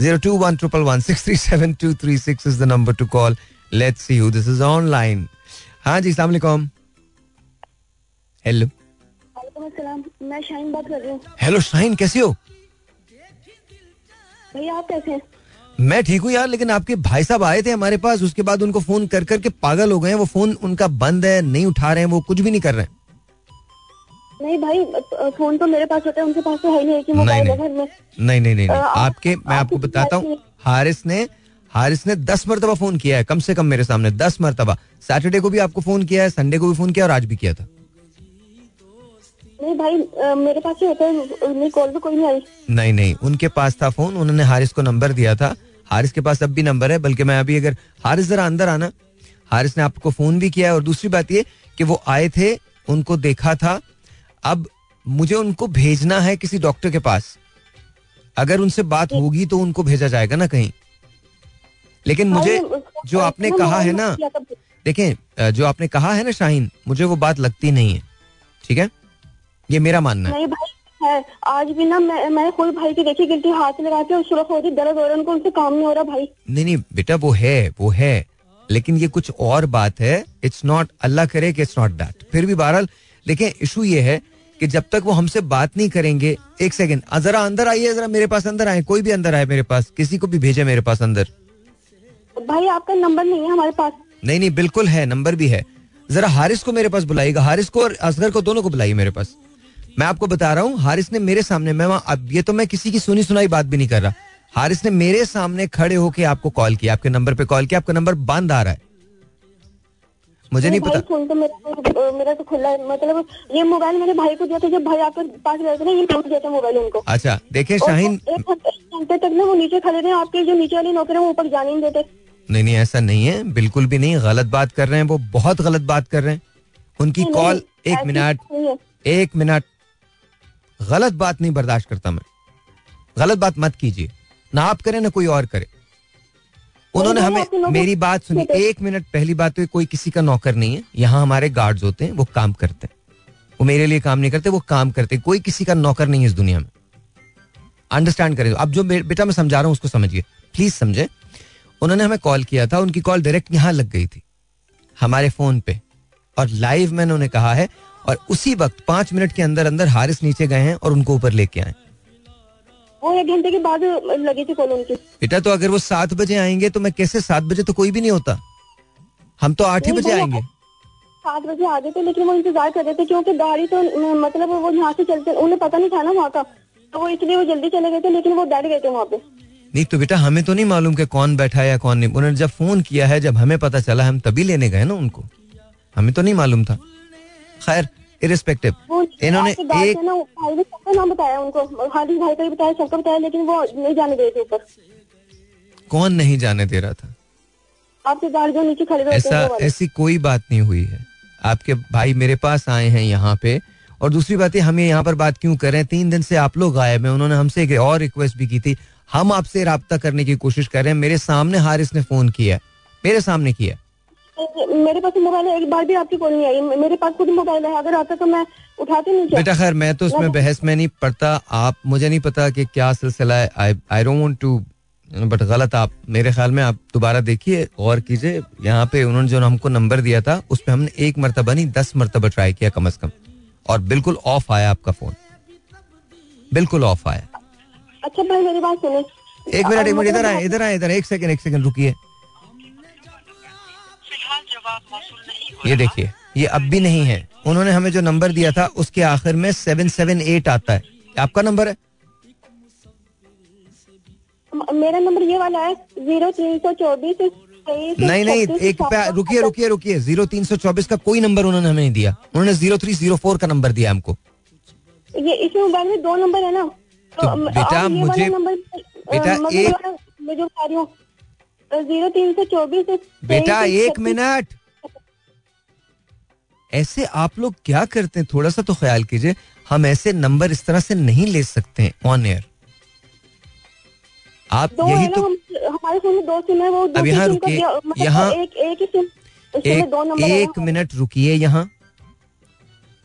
Zero two one triple one six three seven two three six is the number to call. Let's see who this is online. हाँ जी सलाम अलैकुम hello मैं शाहीन बात कर रही हूँ। Hello Shaheen कैसी हो? भैया आप कैसे हैं? मैं ठीक हूँ यार लेकिन आपके भाई साहब आए थे हमारे पास उसके बाद उनको फ़ोन कर करके पागल हो गए हैं। वो फ़ोन उनका बंद है नहीं उठा रहे हैं वो कुछ भी नहीं कर रहे हैं। नहीं भाई फ़ोन तो मेरे पास होता है उनके पास तो है नहीं कि मोबाइल है घर में। नहीं नहीं नहीं, नहीं। आपके मैं आपको बताता हूँ हारिस ने हारिस ने दस मरतबा फ़ोन किया है कम से कम मेरे सामने दस मरतबा। सैटरडे को भी आपको फ़ोन किया है संडे को भी फ़ोन किया और आज भी किया था। नहीं भाई मेरे पास ही होता है कॉल कोई नहीं आई। नहीं नहीं उनके पास था फ़ोन उन्होंने हारिस को नंबर दिया था। हारिस के पास अब भी नंबर है बल्कि मैं अभी अगर हारिस जरा अंदर आना। हारिस ने आपको फ़ोन भी किया है और दूसरी बात ये कि वो आए थे उनको देखा था अब मुझे उनको भेजना है किसी डॉक्टर के पास। अगर उनसे बात होगी तो उनको भेजा जाएगा ना कहीं। लेकिन मुझे जो आपने कहा है ना देखें जो आपने कहा है ना शाहीन मुझे वो बात लगती नहीं है। ठीक है? ये मेरा मानना है। है। आज भी ना मैं मैं खुद भाई की देखी गिल्टी हाथ लगा के सुरख हो रही दर्द हो रहा है उनको उनसे काम नहीं हो रहा भाई। नहीं नहीं बेटा वो है वो है। लेकिन ये कुछ और बात है इट्स नॉट अल्लाह करे कि इट्स नॉट दैट फिर भी बहरहाल देखें इशू ये है कि जब तक वो हमसे बात नहीं करेंगे एक सेकंड जरा अंदर आइए जरा मेरे पास अंदर आए कोई भी अंदर आए मेरे पास किसी को भी भेजे मेरे पास अंदर। भाई आपका नंबर नहीं है हमारे पास। नहीं नहीं बिल्कुल है नंबर भी है। जरा हारिस को मेरे पास बुलाइएगा हारिस को और असगर को दोनों को बुलाइए मेरे पास। मैं आपको बता रहा हूँ हारिस ने मेरे सामने मैं अब ये तो मैं किसी की सुनी सुनाई बात भी नहीं कर रहा। हारिस ने मेरे सामने खड़े होके आपको कॉल किया आपके नंबर पे कॉल किया आपका नंबर बंद आ रहा है। मुझे नहीं पता। फ़ोन तो मेरा मेरा तो खुला है मतलब ये मोबाइल मेरे भाई को दिया था जब भाई आपके पास थे ना ये टूट गया था मोबाइल उनको। अच्छा देखें शाहीन एक घंटे तक ना वो नीचे खड़े रहे आपके जो नीचे वाले नौकर हैं वो ऊपर जाने नहीं देते। नहीं नहीं ऐसा नहीं है बिल्कुल भी नहीं गलत बात कर रहे हैं वो बहुत गलत बात कर रहे हैं। उनकी कॉल एक मिनट। एक मिनट। गलत बात नहीं बर्दाश्त करता मैं। गलत बात मत कीजिए। ना आप करें ना कोई और करे। उन्होंने हमें मेरी बात सुनी। एक मिनट पहली बात तो ये कोई किसी का नौकर नहीं है। यहाँ हमारे गार्ड्स होते हैं वो काम करते हैं। वो मेरे लिए काम नहीं करते वो काम करते कोई किसी का नौकर नहीं है इस दुनिया में। अंडरस्टैंड करें अब जो बेटा मैं समझा रहा हूँ उसको समझिए। प्लीज़ समझे। उन्होंने हमें कॉल किया था उनकी कॉल डायरेक्ट यहाँ लग गई थी हमारे फ़ोन पे। और लाइव में उन्होंने कहा है और उसी वक्त पाँच मिनट के अंदर अंदर हारिस नीचे गए हैं और उनको ऊपर लेके आए। वो एक घंटे के बाद लगी थी कॉल उनकी। बेटा तो अगर वो सात बजे आएँगे तो मैं कैसे सात बजे तो कोई भी नहीं होता? हम तो आठ ही बजे आएँगे। सात बजे आ गए थे लेकिन वो इंतज़ार कर रहे थे क्योंकि गाड़ी तो मतलब वो यहाँ से चलते उन्हें पता नहीं था ना वहाँ का तो वो इसलिए वो जल्दी चले गए थे लेकिन वो बैठ गए थे वहाँ पे। नहीं तो बेटा हमें तो नहीं मालूम कि कौन बैठा है या कौन नहीं। उन्होंने जब फ़ोन किया है जब हमें पता चला हम तभी लेने गए ना उनको। हमें तो नहीं मालूम था। खैर इरिस्पेक्टिव इन्होंने एक नाम बताया उनको हादी भाई का भी बताया सबका बताया लेकिन वो नहीं जाने दे थे ऊपर। कौन नहीं जाने दे रहा था? आपके जो नीचे खड़े ऐसा ऐसी कोई बात नहीं हुई है। आपके भाई मेरे पास आए हैं यहाँ पे और दूसरी बात है हमें यहाँ पर बात क्यों कर रहे हैं? तीन दिन से आप लोग आए हैं। उन्होंने हमसे एक और रिक्वेस्ट भी की थी। हम आपसे रहा करने की कोशिश कर रहे हैं। मेरे सामने हारिस ने फ़ोन किया मेरे सामने किया मेरे पास मोबाइल है एक बार भी आपकी कॉल नहीं आई। मेरे पास खुद मोबाइल है अगर आता तो मैं उठाती नहीं बेटा खैर मैं तो उसमें बहस में नहीं पढ़ता आप मुझे नहीं पता कि क्या सिलसिला है। I don't want to but गलत आप मेरे ख्याल में आप दोबारा देखिए गौर कीजिए। यहाँ पे उन्होंने जो हमको नंबर दिया था उस पर हमने एक मरतबा नहीं दस मरतबा ट्राई किया कम अज कम। और बिल्कुल ऑफ़ आया आपका फ़ोन बिल्कुल ऑफ़ आया। अच्छा भाई मेरी बात सुने। एक मिनट एक मिनट इधर आए इधर आए इधर एक सेकंड एक सेकंड रुकिए। ये देखिए ये अब भी नहीं है। उन्होंने हमें जो नंबर दिया था उसके आखिर में सेवन सेवन एट आता है। आपका नंबर है? मेरा नंबर ये वाला है ज़ीरो तीन सौ चौबीस नहीं नहीं एक रुकिए रुकिए रुकिए। ज़ीरो तीन सौ चौबीस का कोई नंबर उन्होंने हमें नहीं दिया। उन्होंने ज़ीरो थ्री ज़ीरो फोर का नंबर दिया हमको। ये इस मोबाइल में दो नंबर है ना? तो, तो बेटा मुझे बेटा एक मैं जो कह रही हूँ ज़ीरो तीन सौ चौबीस बेटा एक मिनट। ऐसे आप लोग क्या करते हैं? थोड़ा सा तो ख्याल कीजिए। हम ऐसे नंबर इस तरह से नहीं ले सकते ऑन एयर आप यही तो हमारे फ़ोन में दो सिम है वो अब यहाँ रुकिए। मतलब यहाँ एक एक ही सिम एक, दो नंबर एक मिनट रुकिए यहाँ।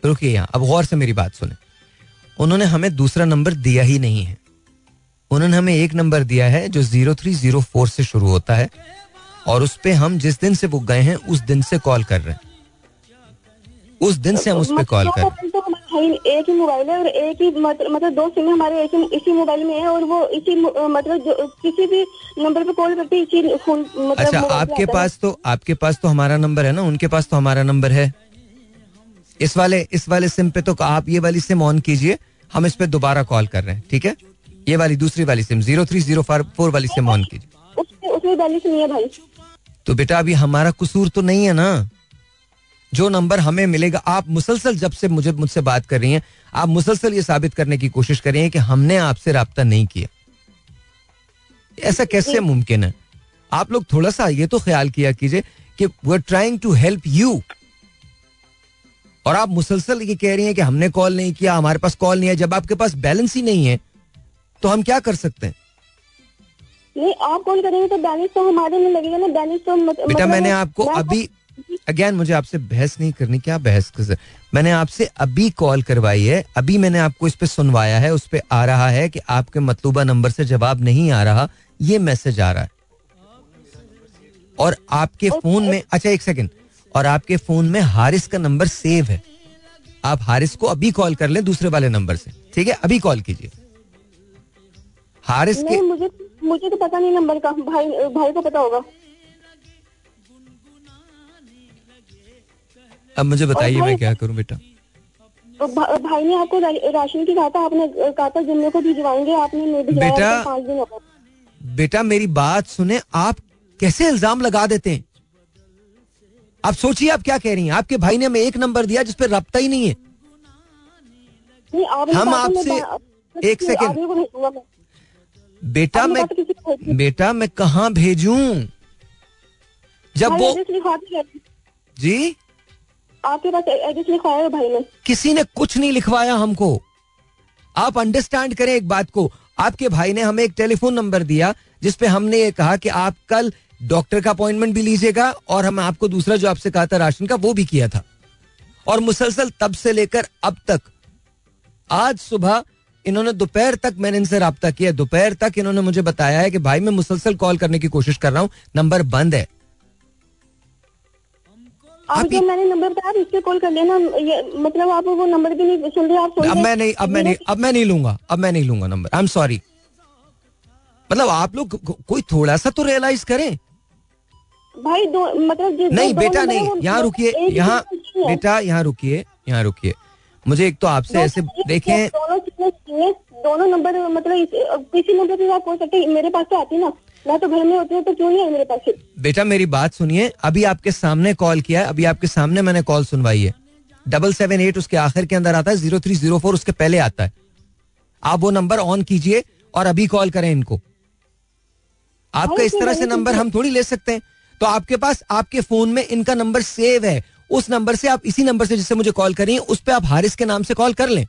रुकिए यहाँ। अब गौर से मेरी बात सुने। उन्होंने हमें दूसरा नंबर दिया ही नहीं है। उन्होंने हमें एक नंबर दिया है जो ज़ीरो थ्री ज़ीरो फोर से शुरू होता है और उस पर हम जिस दिन से बुक गए हैं उस दिन से कॉल कर रहे हैं। उस दिन से हम उस पर कॉल कर रहे हैं। तो एक ही मोबाइल है और एक ही मतलब दो सिम हमारे एक ही इसी मोबाइल में है और वो इसी मतलब जो किसी भी नंबर पे कॉल करते इसी फ़ोन मतलब अच्छा आपके पास तो आपके पास तो हमारा नंबर है ना? उनके पास तो हमारा नंबर है। इस वाले इस वाले सिम पे तो आप ये वाली सिम ऑन कीजिए हम इस पे दोबारा कॉल कर रहे हैं ठीक है? ये वाली दूसरी वाली SIM zero three zero four वाली सिम ऑन कीजिए। उसमें बैलेंस नहीं है भाई तो बेटा अभी हमारा कसूर तो नहीं है ना? जो नंबर हमें मिलेगा आप मुसलसल जब से मुझे मुझसे बात कर रही हैं आप मुसलसल ये साबित करने की कोशिश कर रही हैं कि हमने आपसे रहा नहीं किया। ऐसा कैसे मुमकिन है? आप लोग थोड़ा सा ये तो ख्याल किया कीजिए कि we are trying to help you और आप मुसलसल ये कह रही हैं कि हमने कॉल नहीं किया हमारे पास कॉल नहीं है जब आपके पास बैलेंस ही नहीं है तो हम क्या कर सकते हैं? नहीं आप कॉल करेंगे? तो बैलेंस तो हमारे में लगेगा ना। बैलेंस तो मत, बेटा मतलब मैंने आपको अभी अगेन मुझे आपसे बहस नहीं करनी। क्या बहस कर मैंने आपसे अभी कॉल करवाई है। अभी मैंने आपको इस पे सुनवाया है। उस पे आ रहा है कि आपके मतलूबा नंबर से जवाब नहीं आ रहा। ये मैसेज आ रहा है। और आपके फ़ोन में अच्छा एक सेकंड। और आपके फ़ोन में हारिस का नंबर सेव है। आप हारिस को अभी कॉल कर लें दूसरे वाले नंबर से। ठीक है? अभी कॉल कीजिए। हारिस के मुझे मुझे तो पता नहीं नंबर का। भाई भाई को पता होगा। अब मुझे बताइए मैं क्या करूँ बेटा? भा, भाई ने आपको राशन की कहा था आपने कहा था जुम्मे को भिजवाएँगे आपने बेटा पाँच दिन बेटा मेरी बात सुने आप कैसे इल्ज़ाम लगा देते हैं? आप सोचिए आप क्या कह रही हैं। आपके भाई ने हमें एक नंबर दिया जिसपे रबता ही नहीं है। नहीं, हम आपसे एक सेकेंड। बेटा मैं बेटा मैं कहा भेजू? जब वो जी? आपके पास एड्रेस लिखवाया है भाई ने। किसी ने कुछ नहीं लिखवाया हमको। आप अंडरस्टैंड करें एक बात को। आपके भाई ने हमें एक टेलीफोन नंबर दिया जिसपे हमने ये कहा कि आप कल डॉक्टर का अपॉइंटमेंट भी लीजिएगा और हम आपको दूसरा जो आपसे कहा था राशन का वो भी किया था। और मुसलसल तब से लेकर अब तक आज सुबह इन्होंने दोपहर तक मैंने इनसे रहा किया दोपहर तक इन्होंने मुझे बताया है कि भाई मैं मुसलसल कॉल करने की कोशिश कर रहा हूँ नंबर बंद है। आप मैंने नंबर बताया इस कॉल कर लेना ये मतलब आप वो नंबर भी नहीं सुन रहे आप अब मैं नहीं अब मैं नहीं अब मैं नहीं लूँगा अब मैं नहीं लूँगा नंबर आई एम सॉरी मतलब आप लोग कोई थोड़ा सा तो रियलाइज़ करें। भाई दो मतलब नहीं बेटा नहीं यहाँ रुकिए यहाँ बेटा यहाँ रुकिए यहाँ रुकिए। मुझे एक तो आपसे ऐसे देखें। दोनों नंबर मतलब किसी नंबर पे आप हो सकते मेरे पास तो आती ना। मैं तो घर में होती हूँ तो क्यों नहीं है मेरे पास? बेटा मेरी बात सुनिए। अभी आपके सामने कॉल किया है। अभी आपके सामने मैंने कॉल सुनवाई है। डबल सेवन एट उसके आखिर के अंदर आता है ज़ीरो थ्री ज़ीरो फोर उसके पहले आता है। आप वो नंबर ऑन कीजिए और अभी कॉल करें इनको। आपका इस तरह से नंबर हम थोड़ी ले सकते हैं। तो आपके पास आपके फ़ोन में इनका नंबर सेव है। उस नंबर से आप इसी नंबर से जिससे मुझे कॉल करिए उस पर आप हारिस के नाम से कॉल कर लें।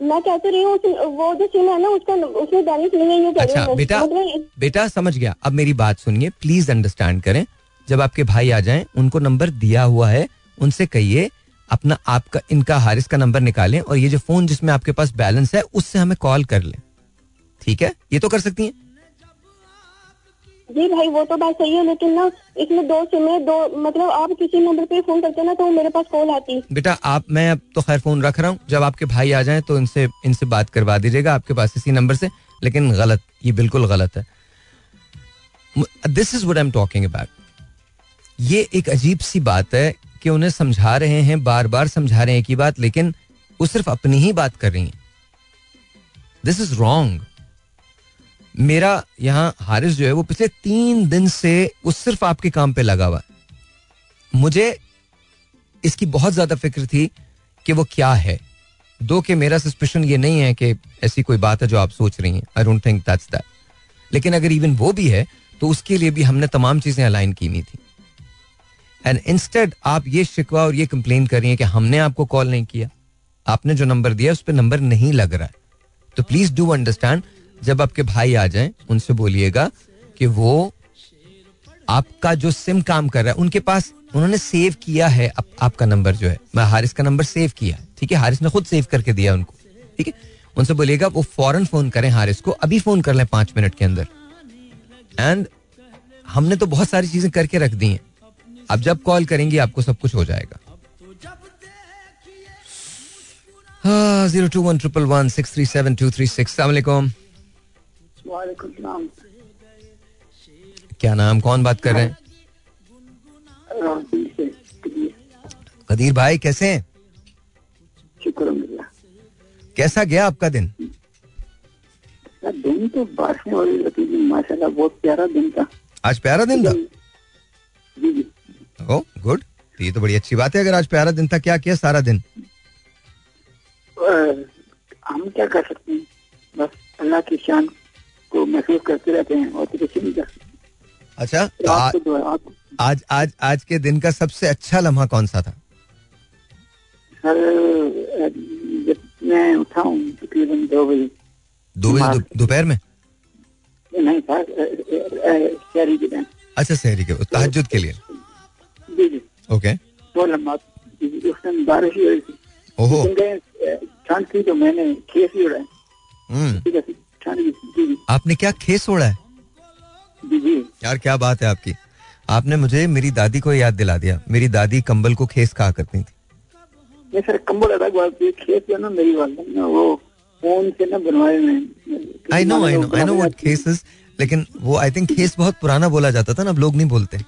मैं कहती रही हूँ वो जो सिम है ना उसका उसमें बैलेंस नहीं है अच्छा बेटा मतलब बेटा समझ गया। अब मेरी बात सुनिए प्लीज़ अंडरस्टैंड करें। जब आपके भाई आ जाएँ उनको नंबर दिया हुआ है उनसे कहिए अपना आपका इनका हारिस का नंबर निकालें और ये जो फ़ोन जिसमें आपके पास बैलेंस है उससे हमें कॉल कर लें। ठीक है? ये तो कर सकती हैं। जी भाई, वो तो बात सही है, लेकिन ना, इसमें दो सिम है, दो मतलब आप किसी नंबर पे फ़ोन करते ना तो मेरे पास कॉल आती बेटा, आप, मैं अब तो खैर फ़ोन रख रहा हूँ। जब आपके भाई आ जाए तो इनसे इनसे बात करवा दीजिएगा आपके पास इसी नंबर से। लेकिन गलत, ये बिल्कुल गलत है। This is what I am talking about ये एक अजीब सी बात है कि उन्हें समझा रहे हैं बार बार समझा रहे हैं ही बात, लेकिन वो सिर्फ़ अपनी ही बात कर रही हैं। दिस इज़ रॉन्ग मेरा यहाँ हारिस जो है वो पिछले तीन दिन से वो सिर्फ़ आपके काम पे लगा हुआ मुझे इसकी बहुत ज़्यादा फ़िक्र थी कि वो क्या है। दो, के मेरा सस्पेशन ये नहीं है कि ऐसी कोई बात है जो आप सोच रही हैं। I don't think that's that लेकिन अगर इवन वो भी है तो उसके लिए भी हमने तमाम चीज़ें अलाइन की हुई थी। एंड इंस्टेड आप ये शिकवा और ये कंप्लेन कर रही हैं कि हमने आपको कॉल नहीं किया। आपने जो नंबर दिया, उस पर नंबर नहीं लग रहा है। तो प्लीज़ डू अंडरस्टैंड जब आपके भाई आ जाएँ उनसे बोलिएगा कि वो आपका जो सिम काम कर रहा है उनके पास उन्होंने सेव किया है आप, आपका नंबर जो है मैं हारिस का नंबर सेव किया ठीक है? हारिस ने खुद सेव करके दिया उनको ठीक है? उनसे बोलिएगा वो फ़ौरन फ़ोन करें हारिस को अभी फ़ोन कर लें पाँच मिनट के अंदर। एंड हमने तो बहुत सारी चीज़ें करके रख दी हैं। अब जब कॉल करेंगे आपको सब कुछ हो जाएगा। Zero two one triple one six three seven two three six क्या नाम कौन बात कर रहे हैं? कदीर भाई कैसे हैं? कैसा गया आपका दिन? दिन तो बारिश वाली माशाल्लाह बहुत प्यारा दिन था। आज प्यारा दिन था? Oh good. तो ये तो बड़ी अच्छी बात है अगर आज प्यारा दिन था क्या किया सारा दिन? हम क्या कर सकते हैं? बस अल्लाह की शान। को महसूस करते रहते हैं और कुछ नहीं कर अच्छा तो आज, तो आज आज आज के दिन का सबसे अच्छा लम्हा कौन सा था? सर जब मैं उठा हूँ तकरीबन दो बजे। दो बजे दोपहर में? नहीं सर शहरी के टाइम अच्छा शहरी के तहजद के लिए। जी जी। ओके। वो लम्हा उस टाइम बारिश ही हो रही थी ओहो ठंड थी तो मैंने खेस ही उड़ाया। हम्म। आपने क्या खेस ओढ़ा है? यार क्या बात है आपकी। आपने मुझे मेरी दादी को याद दिला दिया। मेरी दादी कंबल को खेस कहा करती थी। सर कंबल अलग बात है खेस ना मेरी ना वो फ़ोन से ना बनवाए I know I know I know what खेस लेकिन वो आई थिंक खेस बहुत पुराना बोला जाता था ना अब लोग नहीं बोलते।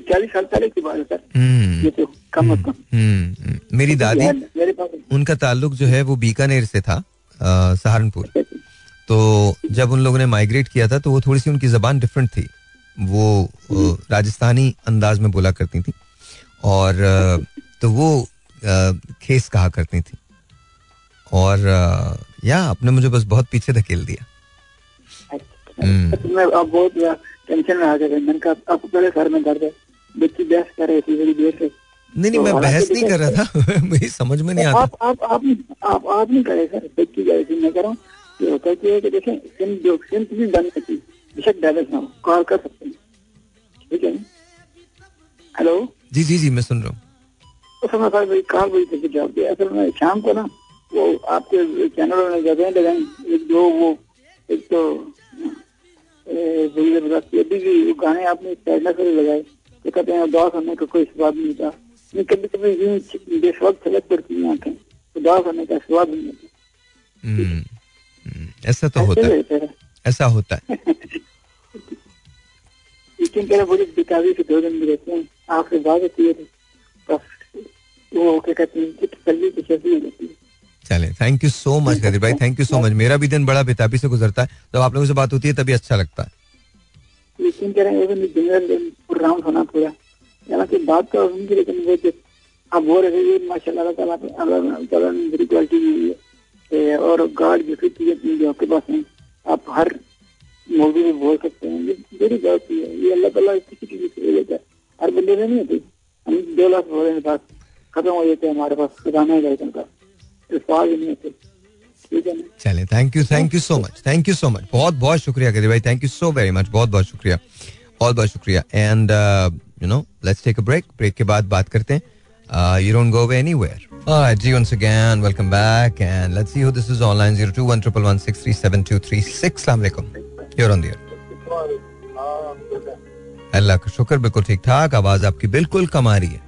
चालीस साल पहले की बात है सर। हम्म। तो कम हम्म, हम्म, मेरी दादी उनका ताल्लुक जो है वो बीकानेर से था सहारनपुर। तो जब उन लोगों ने माइग्रेट किया था तो वो थोड़ी सी उनकी जबान डिफरेंट थी। वो राजस्थानी अंदाज में बोला करती थी और तो वो खेस कहा करती थी। और या आपने मुझे बस बहुत पीछे धकेल दिया। अच्छा, हम्म। मैं अब बहुत टेंशन में आ गया। मैंने कहा आपको पहले सर में दर्द है। बच्ची बहस कर रही थी बड़ी देर से। नहीं नहीं मैं तो बहस नहीं कर रहा था। मेरी समझ में नहीं आता। आप आप आप आप नहीं करे सर। बच्ची जैसे मैं कह रहा हूँ ये होता है कि देखें सिम जो सिम भी बंद करती बेशक बैलेंस ना हो कॉल कर सकते हैं ठीक है हेलो जी जी जी मैं सुन रहा हूँ। तो समय सर भाई कॉल बड़ी तक जवाब दिया। असल में शाम को ना वो आपके चैनलों ने जगह लगाई एक दो वो एक तो अभी भी गाने आपने साइड से लगाए। तो कहते हैं उदास होने का कोई स्वाद नहीं था कभी कभी यूँ बेसवक्त छलक पड़ती है आँखें। उदास होने का स्वाद नहीं होता। हम्म, ऐसा तो होता है। ऐसा होता है। हैं है हैं हो चले thank you so much Qadeer भाई थैंक यू सो मच मेरा भी दिन बड़ा बेताबी से गुजरता है। जब आप लोगों से बात होती है तभी अच्छा लगता है। लेकिन कह रहे हैं जनरल राउंड होना पूरा। हालाँकि बात तो लेकिन वो जो आप बोल रहे थे माशाल्लाह ताला अल्लाह ताला ने बड़ी क्वालिटी दी है। और गार्ड जो फिर चीज़ें जो आपके पास हैं आप हर मौजूद में बोल सकते हैं। ये बड़ी बात है। ये अल्लाह ताला किसी चीज़ से लेता है। हर बंदे में नहीं होती। हम दो लाख बोल रहे पास खत्म हो जाते हैं हमारे पास। खजाना है का तो सवाल नहीं होते। चले thank you thank you so much thank you so much बहुत बहुत शुक्रिया कदीर भाई। Thank you so very much बहुत बहुत शुक्रिया। बहुत बहुत शुक्रिया। And you know let's take a break break के बाद बात करते हैं। You don't go away anywhere Alright, G once again, welcome back, and let's see who this is online. Zero two one triple one six three seven two three six. Assalamualaikum. You're on the air. अल्लाह का शुक्र बिल्कुल ठीक ठाक आवाज़ आपकी बिल्कुल कम आ रही है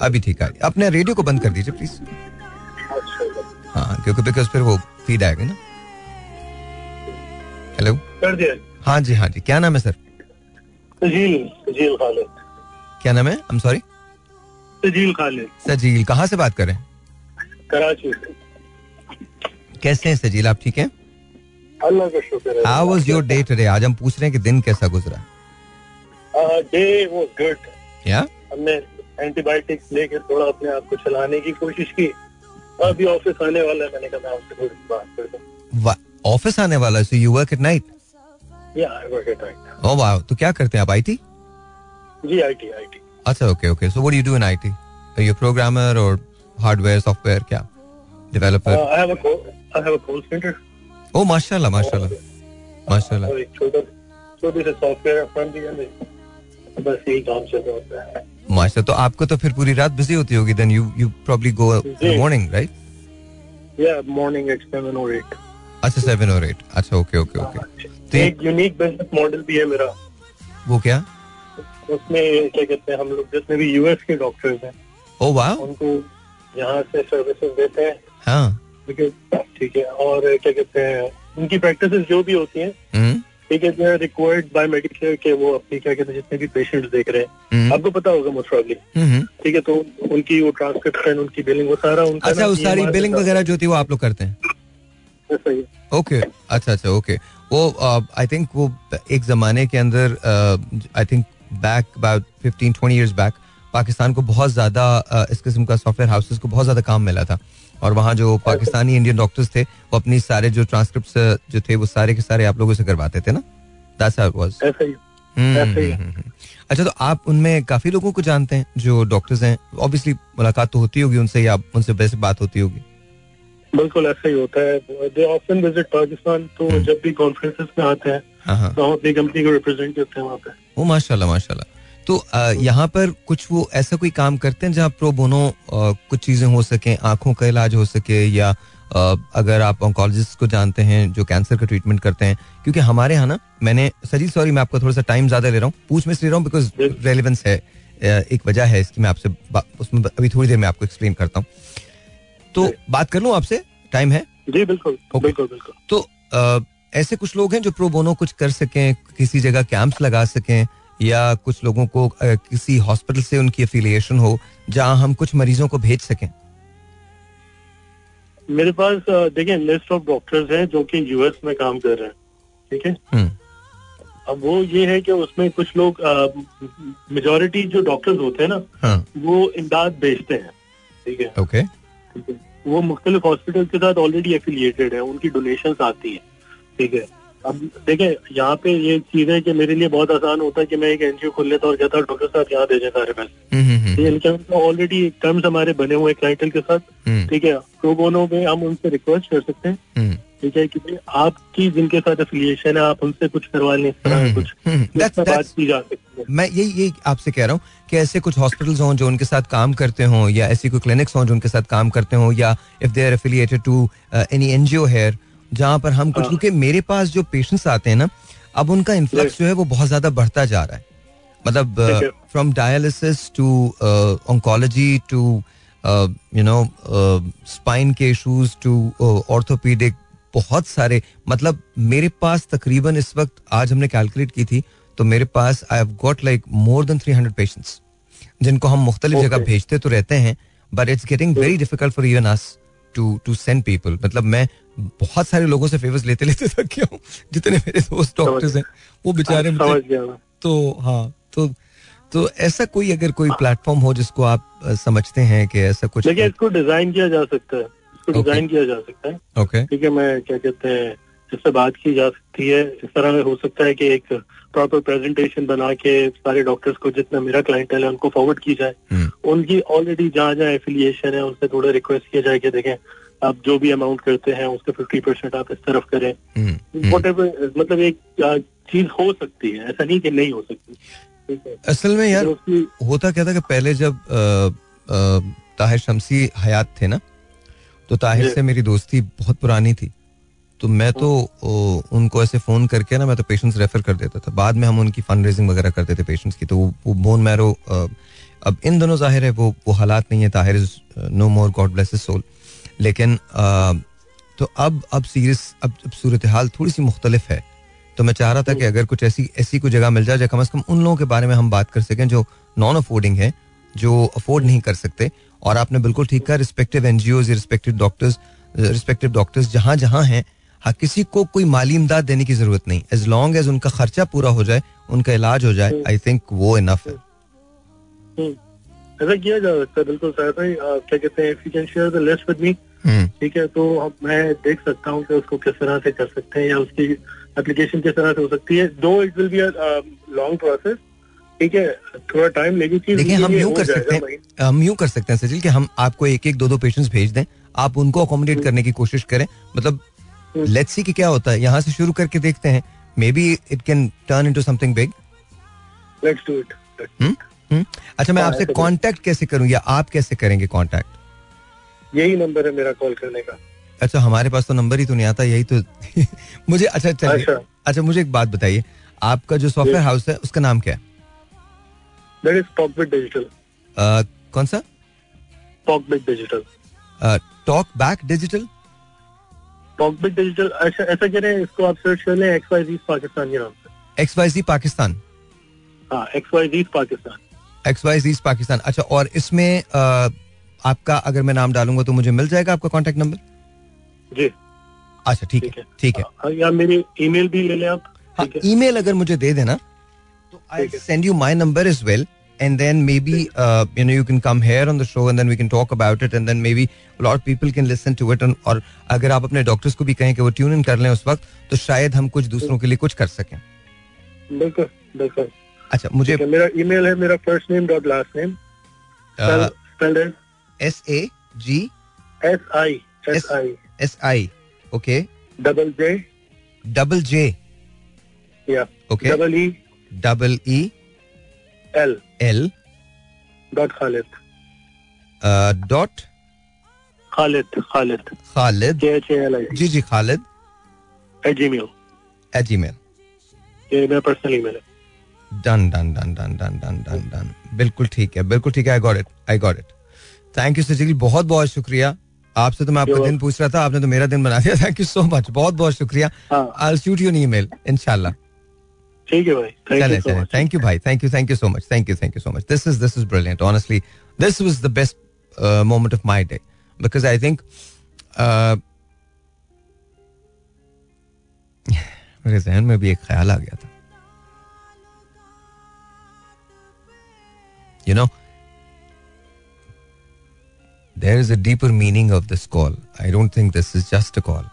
अभी ठीक आ रही अपने रेडियो को बंद कर दीजिए प्लीज़ हाँ क्योंकि बिकॉज़ फिर वो फ़ीड आएगा ना हेलो हाँ जी हाँ जी क्या नाम है सर सजील खालिद क्या नाम है? I am sorry Sajeel Khalid Sajeel कहाँ से बात कर हैं? कराची कैसे हैं सजील आप ठीक हैं? अल्लाह का शुक्र है। How was your day today आज हम पूछ रहे हैं कि दिन कैसा गुजरा? डे वाज गुड या हमने एंटीबायोटिक्स लेकर थोड़ा अपने आप को चलाने की कोशिश की। अभी ऑफ़िस आने वाला है मैंने कहा मैं आपसे थोड़ी बात कर दूँ ऑफ़िस आने वाला है? So you work at night या I work at night oh wow तो क्या करते हैं आप आईटी जी आईटी आईटी अच्छा okay okay so what do you do in IT are you programmer और हार्डवेयर सॉफ्टवेयर क्या? Developer I have a I have a call centre oh माशाल्लाह माशाल्लाह माशाल्लाह छोटा छोटे से सॉफ्टवेयर फ्रंट दिया बस यही काम चल रहा होता है। माशा तो आपको तो फिर पूरी रात बिज़ी होती होगी then you you probably go morning right या मॉर्निंग एट सेवन और एट अच्छा सेवन और एट अच्छा ओके ओके ओके तो एक यूनिक बिज़नेस मॉडल भी है मेरा। वो क्या? उसमें क्या कहते हैं हम लोग जितने भी यूएस के डॉक्टर्स हैं ओ वाह उनको यहाँ से सर्विसेज़ देते हैं। हाँ। ठीक है और क्या कहते हैं उनकी प्रैक्टिस जो भी होती हैं हम्म। ठीक है रिक्वायर्ड बाय मेडिकेयर के वो अपनी क्या कहते हैं जितने भी पेशेंट्स देख रहे हैं। हम्म। आपको पता होगा मोस्ट प्रॉब्ली ठीक है तो उनकी वो ट्रांसक्रिप्शन उनकी बिलिंग वो सारा उनका अच्छा वो सारी बिलिंग वगैरह जो थी वो आप लोग करते हैं? ओके अच्छा अच्छा ओके वो आई थिंक वो एक जमाने के अंदर I think back about fifteen twenty years back Pakistan को बहुत ज़्यादा इस किस्म का सॉफ्टवेयर हाउसेस को बहुत ज़्यादा काम मिला था। और वहाँ जो पाकिस्तानी इंडियन डॉक्टर्स थे वो अपनी सारे जो ट्रांसक्रिप्ट जो थे वो सारे के सारे आप लोगों से करवाते थे ना? दैट्स हाउ वाज अच्छा तो आप उनमें काफ़ी लोगों को जानते हैं जो डॉक्टर्स हैं? ऑब्वियसली मुलाकात तो होती होगी उनसे या उनसे वैसे बात होती होगी? बिल्कुल ऐसा ही होता है। दे ऑफन विज़िट पाकिस्तान तो जब भी कॉन्फ्रेंसेस में आते हैं तो हम अपनी कंपनी को रिप्रेजेंट करते हैं वहाँ पे। ओ माशाल्लाह माशाल्लाह। तो यहाँ पर कुछ वो ऐसा कोई काम करते हैं जहाँ प्रो बोनो कुछ चीज़ें हो सके आँखों का इलाज हो सके या अगर आप ऑन्कोलॉजिस्ट को जानते हैं जो कैंसर का ट्रीटमेंट करते हैं क्योंकि हमारे यहाँ ना मैंने सजी सॉरी मैं आपका थोड़ा सा टाइम ज़्यादा ले रहा हूँ पूछ में ले रहा हूँ बिकॉज़ रेलिवेंस है एक वजह है इसकी मैं आपसे उसमें अभी थोड़ी देर में आपको एक्सप्लेन करता हूँ। तो बात कर लूँ आपसे? टाइम है? जी बिल्कुल बिल्कुल बिल्कुल। तो ऐसे कुछ लोग हैं जो प्रो बोनो कुछ कर सकें किसी जगह कैंप्स लगा सकें या कुछ लोगों को किसी हॉस्पिटल से उनकी एफिलिएशन हो जहाँ हम कुछ मरीजों को भेज सकें। मेरे पास देखिए लिस्ट ऑफ़ डॉक्टर्स हैं जो कि यूएस में काम कर रहे हैं ठीक है? अब वो ये है कि उसमें कुछ लोग मेजोरिटी जो डॉक्टर्स होते हैं ना हाँ. वो इमदाद भेजते हैं ठीक है? ओके है। वो मुख्तलिफ़ हॉस्पिटल के साथ ऑलरेडी एफिलिएटेड है उनकी डोनेशन आती है। ठीक है। अब देखें यहाँ पे ये चीज़ है कि मेरे लिए बहुत आसान होता है कि मैं एक एनजीओ खोल लेता और कहता डॉक्टर साहब यहाँ दे सारे पैसे ऑलरेडी टर्म्स हमारे बने हुए क्लाइंटल के साथ। ठीक है प्रो बोनो में हम उनसे रिक्वेस्ट कर सकते हैं। ठीक है कि आपकी जिनके साथ एफिलिएशन है आप उनसे कुछ करवा लें इस तरह कुछ। बात की जा सकती है। मैं यही यही आपसे कह रहा हूँ कि ऐसे कुछ हॉस्पिटल्स हों जो उनके साथ काम करते हों या ऐसी कोई क्लिनिक्स हों जो उनके साथ काम करते हों या if they are affiliated to any NGO here जहाँ पर हम कुछ क्योंकि मेरे पास जो पेशेंट्स आते हैं ना अब उनका इन्फ्लक्स जो है वो बहुत ज़्यादा बढ़ता जा रहा है। मतलब from dialysis to oncology to you know spine के इशूज टू ऑर्थोपीडिक बहुत सारे मतलब मेरे पास तकरीबन इस वक्त आज हमने कैलकुलेट की थी तो मेरे पास I have got like more than three hundred patients जिनको हम मुख्तलिफ़ okay. जगह भेजते तो रहते हैं but it's getting very difficult for even us to to send people मतलब मैं बहुत सारे लोगों से फेवर्स लेते लेते थक गया हूँ। जितने मेरे दोस्त डॉक्टर्स हैं वो बेचारे तो हाँ तो तो ऐसा कोई अगर कोई प्लेटफॉर्म हो जिसको आप समझते हैं कि ऐसा कुछ देखिए इसको डिज़ाइन किया जा सकता है। इसको डिज़ाइन किया जा सकता है। ओके ठीक है मैं क्या कहते हैं इससे बात की जा सकती है इस तरह हो सकता है कि एक प्रॉपर प्रेजेंटेशन बना के सारे डॉक्टर्स को जितना मेरा क्लाइंट है उनको फॉरवर्ड की जाए। हम्म। उनकी ऑलरेडी जहाँ जहाँ एफिलिएशन है उनसे थोड़ा रिक्वेस्ट किया जाए कि देखें आप जो भी अमाउंट करते हैं उसके फिफ्टी परसेंट आप इस तरफ़ करें। What hmm, ever hmm. मतलब एक चीज़ हो सकती है ऐसा नहीं कि नहीं हो सकती। असल में यार होता क्या था कि पहले जब ताहिर शमसी हयात थे ना तो ताहिर से मेरी दोस्ती बहुत पुरानी थी। तो मैं तो ओ, उनको ऐसे फ़ोन करके ना मैं तो पेशेंट्स रेफर कर देता था। बाद में हम उनकी फंड रेजिंग वगैरह करते थे पेशेंट्स की। तो वो बोन मैरो अब इन दोनों ज़ाहिर है वो वो हालात नहीं है। Tahir is no more God bless soul लेकिन तो अब अब सीरियस अब, अब सूरत हाल थोड़ी सी मुख्तलिफ़ है। तो मैं चाह रहा था कि अगर कुछ ऐसी ऐसी कोई जगह मिल जाए जहाँ कम अज कम उन लोगों के बारे में हम बात कर सकें जो नॉन अफोर्डिंग है जो अफोर्ड नहीं कर सकते। और आपने बिल्कुल ठीक कहा respective NGOs respective doctors respective doctors जहाँ जहाँ हैं हाँ किसी को कोई माली इमदाद देने की ज़रूरत नहीं। एज लॉन्ग एज उनका खर्चा पूरा हो जाए उनका इलाज हो जाए आई थिंक वो इनफ है। हम्म। ऐसा किया जा सकता है बिल्कुल सर क्या कहते हैं if you can share the list with me ठीक है तो अब मैं देख सकता हूँ कि उसको किस तरह से कर सकते हैं या उसकी एप्लीकेशन किस तरह से हो सकती है। Though it will be long process ठीक है थोड़ा टाइम लेगी देखिए हम यूँ कर सकते हैं हम यूँ कर सकते हैं सचिल कि हम आपको एक एक दो दो पेशेंट्स भेज दें। आप उनको अकोमोडेट हम्म। करने की कोशिश करें। मतलब लेट्स सी कि क्या होता है। यहाँ से शुरू करके देखते हैं। Maybe it can turn into something big let's do it अच्छा मैं हाँ, आपसे कांटेक्ट कैसे करूँ या आप कैसे करेंगे कांटेक्ट यही नंबर है मेरा कॉल करने का। अच्छा हमारे पास तो नंबर ही तो नहीं आता यही तो मुझे अच्छा चलिए। अच्छा।, अच्छा मुझे एक बात बताइए। आपका जो सॉफ्टवेयर हाउस है उसका नाम क्या है? दैट इज़ टॉकबिट डिजिटल कौन सा? Talkbit digital talk back digital Talkbit digital अच्छा ऐसा कह रहे हैं इसको आप सर्च कर लें एक्स वाई जी पाकिस्तान के नाम से। एक्स वाई जी पाकिस्तान हाँ X Y G Pakistan X Y G Pakistan अच्छा और इसमें आपका अगर मैं नाम डालूँगा तो मुझे मिल जाएगा आपका कॉन्टेक्ट नंबर जी। अच्छा ठीक है ठीक है। हाँ, या मेरी ईमेल भी ले लें आप। हाँ ईमेल अगर मुझे दे देना तो I send you my number is well and then maybe uh, you know you can come here on the show and then we can talk about it and then maybe a lot of people can listen to it and और अगर आप अपने doctors को भी कहें कि वो tune in कर लें उस वक्त तो शायद हम कुछ दूसरों के लिए कुछ कर सकें। बिल्कुल बिल्कुल। अच्छा मुझे मेरा ईमेल है मेरा first name dot last name spelled S A G S I S I S I okay double J double J या okay double E double E L L dot Khalid dot Khalid Khalid Khalid J H L I G G Khalid at Gmail at Gmail ये मेरा personal email है। Done done done done done done done done बिल्कुल ठीक है बिल्कुल ठीक है I got it I got it thank you Sachil बहुत बहुत शुक्रिया। आपसे तो मैं आपका दिन पूछ रहा था आपने तो मेरा दिन बना दिया। थैंक यू सो मच बहुत बहुत शुक्रिया। I shoot you email इनशाला ठीक है भाई चले चले थैंक यू भाई thank you thank you so much thank you thank you so much this is this is brilliant honestly this was the best moment of my day because I think मेरे जहन में भी एक ख्याल आ गया था। You know there is a deeper meaning of this call. I don't think this is just a call.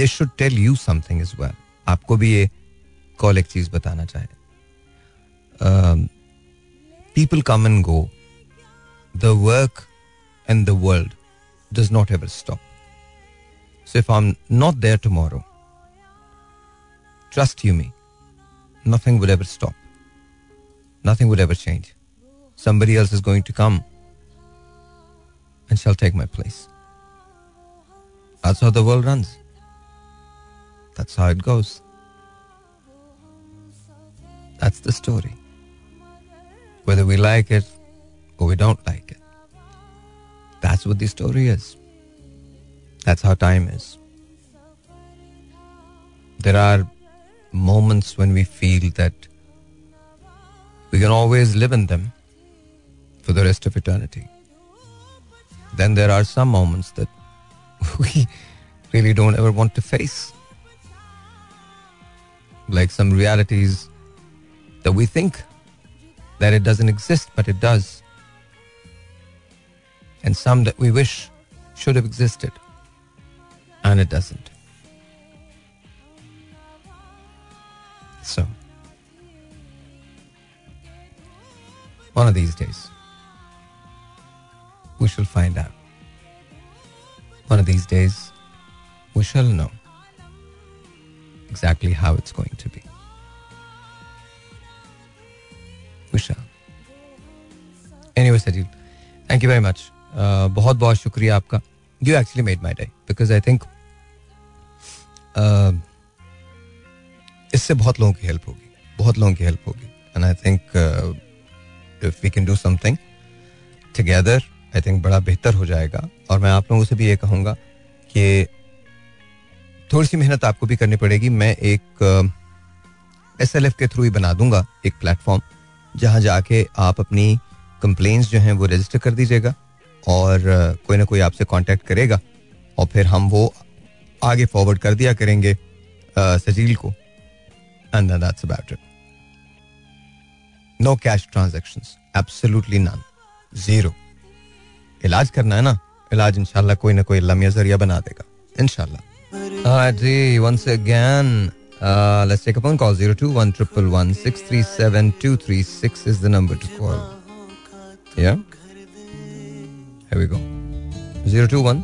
This should tell you something as well. आपको भी ये कॉल एक चीज़ बताना चाहे people come and go the work and the world does not ever stop so if I am not there tomorrow trust you me nothing will ever stop. Nothing will ever change. Somebody else is going to come and shall take my place. That's how the world runs. That's how it goes. That's the story. Whether we like it or we don't like it. That's what the story is. That's how time is. There are moments when we feel that we can always live in them for the rest of eternity. Then there are some moments that we really don't ever want to face. Like some realities that we think that it doesn't exist, but it does. And some that we wish should have existed, and it doesn't. So, one of these days, we shall find out. One of these days, we shall know exactly how it's going to be. We shall. Anyway, Sajid, thank you very much. Uh, बहुत बहुत शुक्रिया आपका you actually made my day because I think इससे बहुत लोगों की help होगी बहुत लोगों की हेल्प होगी and I think if we can do something together I think बड़ा बेहतर हो जाएगा और मैं आप लोगों से भी ये कहूँगा कि थोड़ी सी मेहनत आपको भी करनी पड़ेगी। मैं एक एस एल एफ़ के थ्रू ही बना दूँगा एक प्लेटफॉर्म, जहाँ जाके आप अपनी कंप्लेन्स जो हैं वो रजिस्टर कर दीजिएगा और कोई ना कोई आपसे कांटेक्ट करेगा और फिर हम वो आगे फॉरवर्ड कर दिया करेंगे सजील को। And that's about it no cash transaction absolutely none zero इलाज करना है ना? इलाज इंशाल्लाह कोई ना कोई लम्हा ज़रिया बना देगा। इंशाल्लाह। जी, once again, uh, let's take a phone call. 021 is the number to call. Yeah? Here we go. 021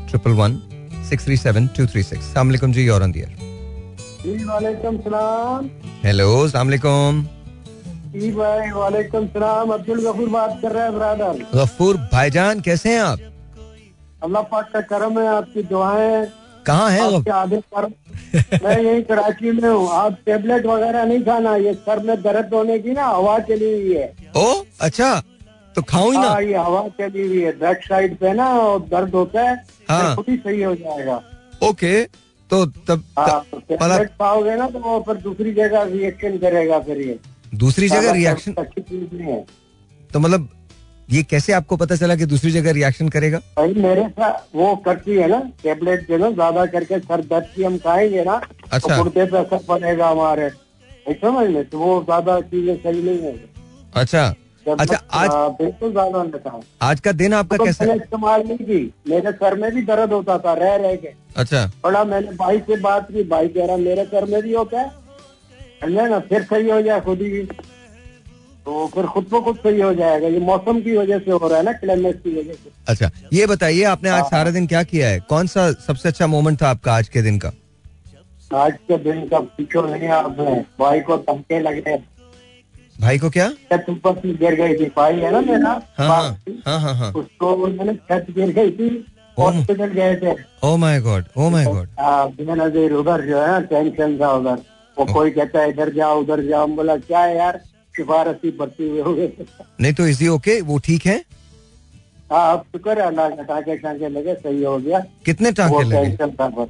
Assalamualaikum ji, you're on the air. वालेकुम सलाम हेलो सलामकुम जी भाई वालेकुम सलाम अब्दुल गफूर बात कर रहे हैं ब्रदर गफूर भाईजान कैसे हैं आप अल्लाह पाक का करम है आपकी दुआएं कहाँ है आपके आगे पर मैं यही कराची में हूँ। आप टेबलेट वगैरह नहीं खाना ये सर में दर्द होने की ना हवा चली हुई है। ओ अच्छा तो खाऊं ही ना। हाँ ये हवा चली हुई है। बैक साइड पे ना और दर्द होता है हाँ। खुद ही सही हो जाएगा। ओके तो तब हाँ तब- तो टेबलेट खाओगे ना तो वो फिर दूसरी जगह रिएक्शन करेगा फिर ये। दूसरी जगह रिएक्शन अच्छी चीज़ नहीं है। तो मतलब ये कैसे आपको पता चला कि दूसरी जगह रिएक्शन करेगा? भाई मेरे साथ वो करती है ना टेबलेट जो ना ज़्यादा करके सर दर्द की हम खाएँगे ना अच्छा। तो गुर्दे पे असर पड़ेगा हमारे। समझ में तो वो ज़्यादा चीज़ें सही नहीं है। अच्छा। अच्छा आज हाँ, बिल्कुल ज़्यादा हूँ आज का दिन आपका तो कैसा मैंने इस्तेमाल नहीं की। मेरे सर में भी दर्द होता था रह रह के। अच्छा। बड़ा मैंने भाई से बात की भाई कह रहा मेरे सर में भी होता है। ना फिर सही हो जाए खुद ही। तो फिर खुद को खुद सही हो जाएगा। ये मौसम की वजह से हो रहा है ना क्लाइमेट की वजह से। अच्छा ये बताइए आपने आज सारा दिन क्या किया है? कौन सा सबसे अच्छा मोमेंट था आपका आज के दिन का? आज के दिन का पूछो नहीं आपने भाई को धमके लगे। भाई को क्या? छत ऊपर से गिर गई थी। भाई है ना मेरा? हाँ हाँ हाँ हाँ हाँ। उसको मैंने छत गिर गई थी। हॉस्पिटल गए थे। Oh my God oh my God हाँ, बेनजीर उधर जो है ना टेंशन था उधर। वो कोई कहता है इधर जाओ उधर जाओ। बोला क्या है यार? सिफारसी भर्ती हुए हो नहीं तो इजी ओके वो ठीक है? हाँ अब शुक्र है अल्लाह का टाके टाके लगे सही हो गया। कितने टांके लगे?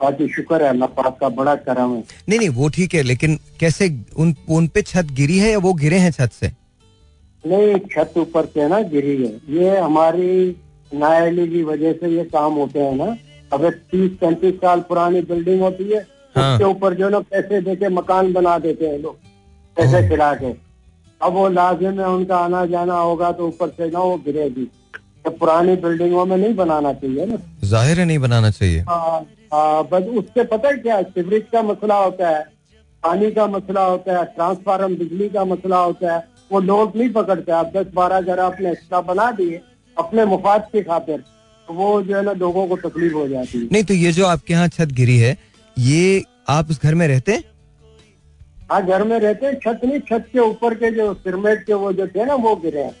बाकी शुक्र है अल्लाह पाक का बड़ा करम है। नहीं नहीं वो ठीक है लेकिन कैसे उन उन पे छत गिरी है या वो गिरे हैं छत से? नहीं छत ऊपर से ना गिरी है। ये हमारी नायली की वजह से ये काम होते हैं ना। अगर तीस पैंतीस साल पुरानी बिल्डिंग होती है हाँ। उसके ऊपर जो है ना पैसे देके मकान बना देते हैं लोग। पैसे खिला के। अब वो लाजिम है उनका आना जाना होगा तो ऊपर से ना वो गिरेगी। तो पुरानी बिल्डिंगों में नहीं बनाना चाहिए ना। ज़ाहिर है नहीं बनाना चाहिए। हाँ, हाँ, बस उससे पता है क्या सिवरेज का मसला होता है पानी का मसला होता है ट्रांसफार्म बिजली का मसला होता है वो लोग नहीं पकड़ते। आप दस बारह घर आपने एक्स्ट्रा बना दिए अपने मुफाद के खातिर तो वो जो है ना लोगों को तकलीफ़ हो जाती है। नहीं तो ये जो आपके यहाँ छत गिरी है ये आप उस घर में रहते हैं? हाँ घर में रहते हैं छत नहीं छत के ऊपर के जो सिरमेट के वो जो थे ना वो गिरे हैं।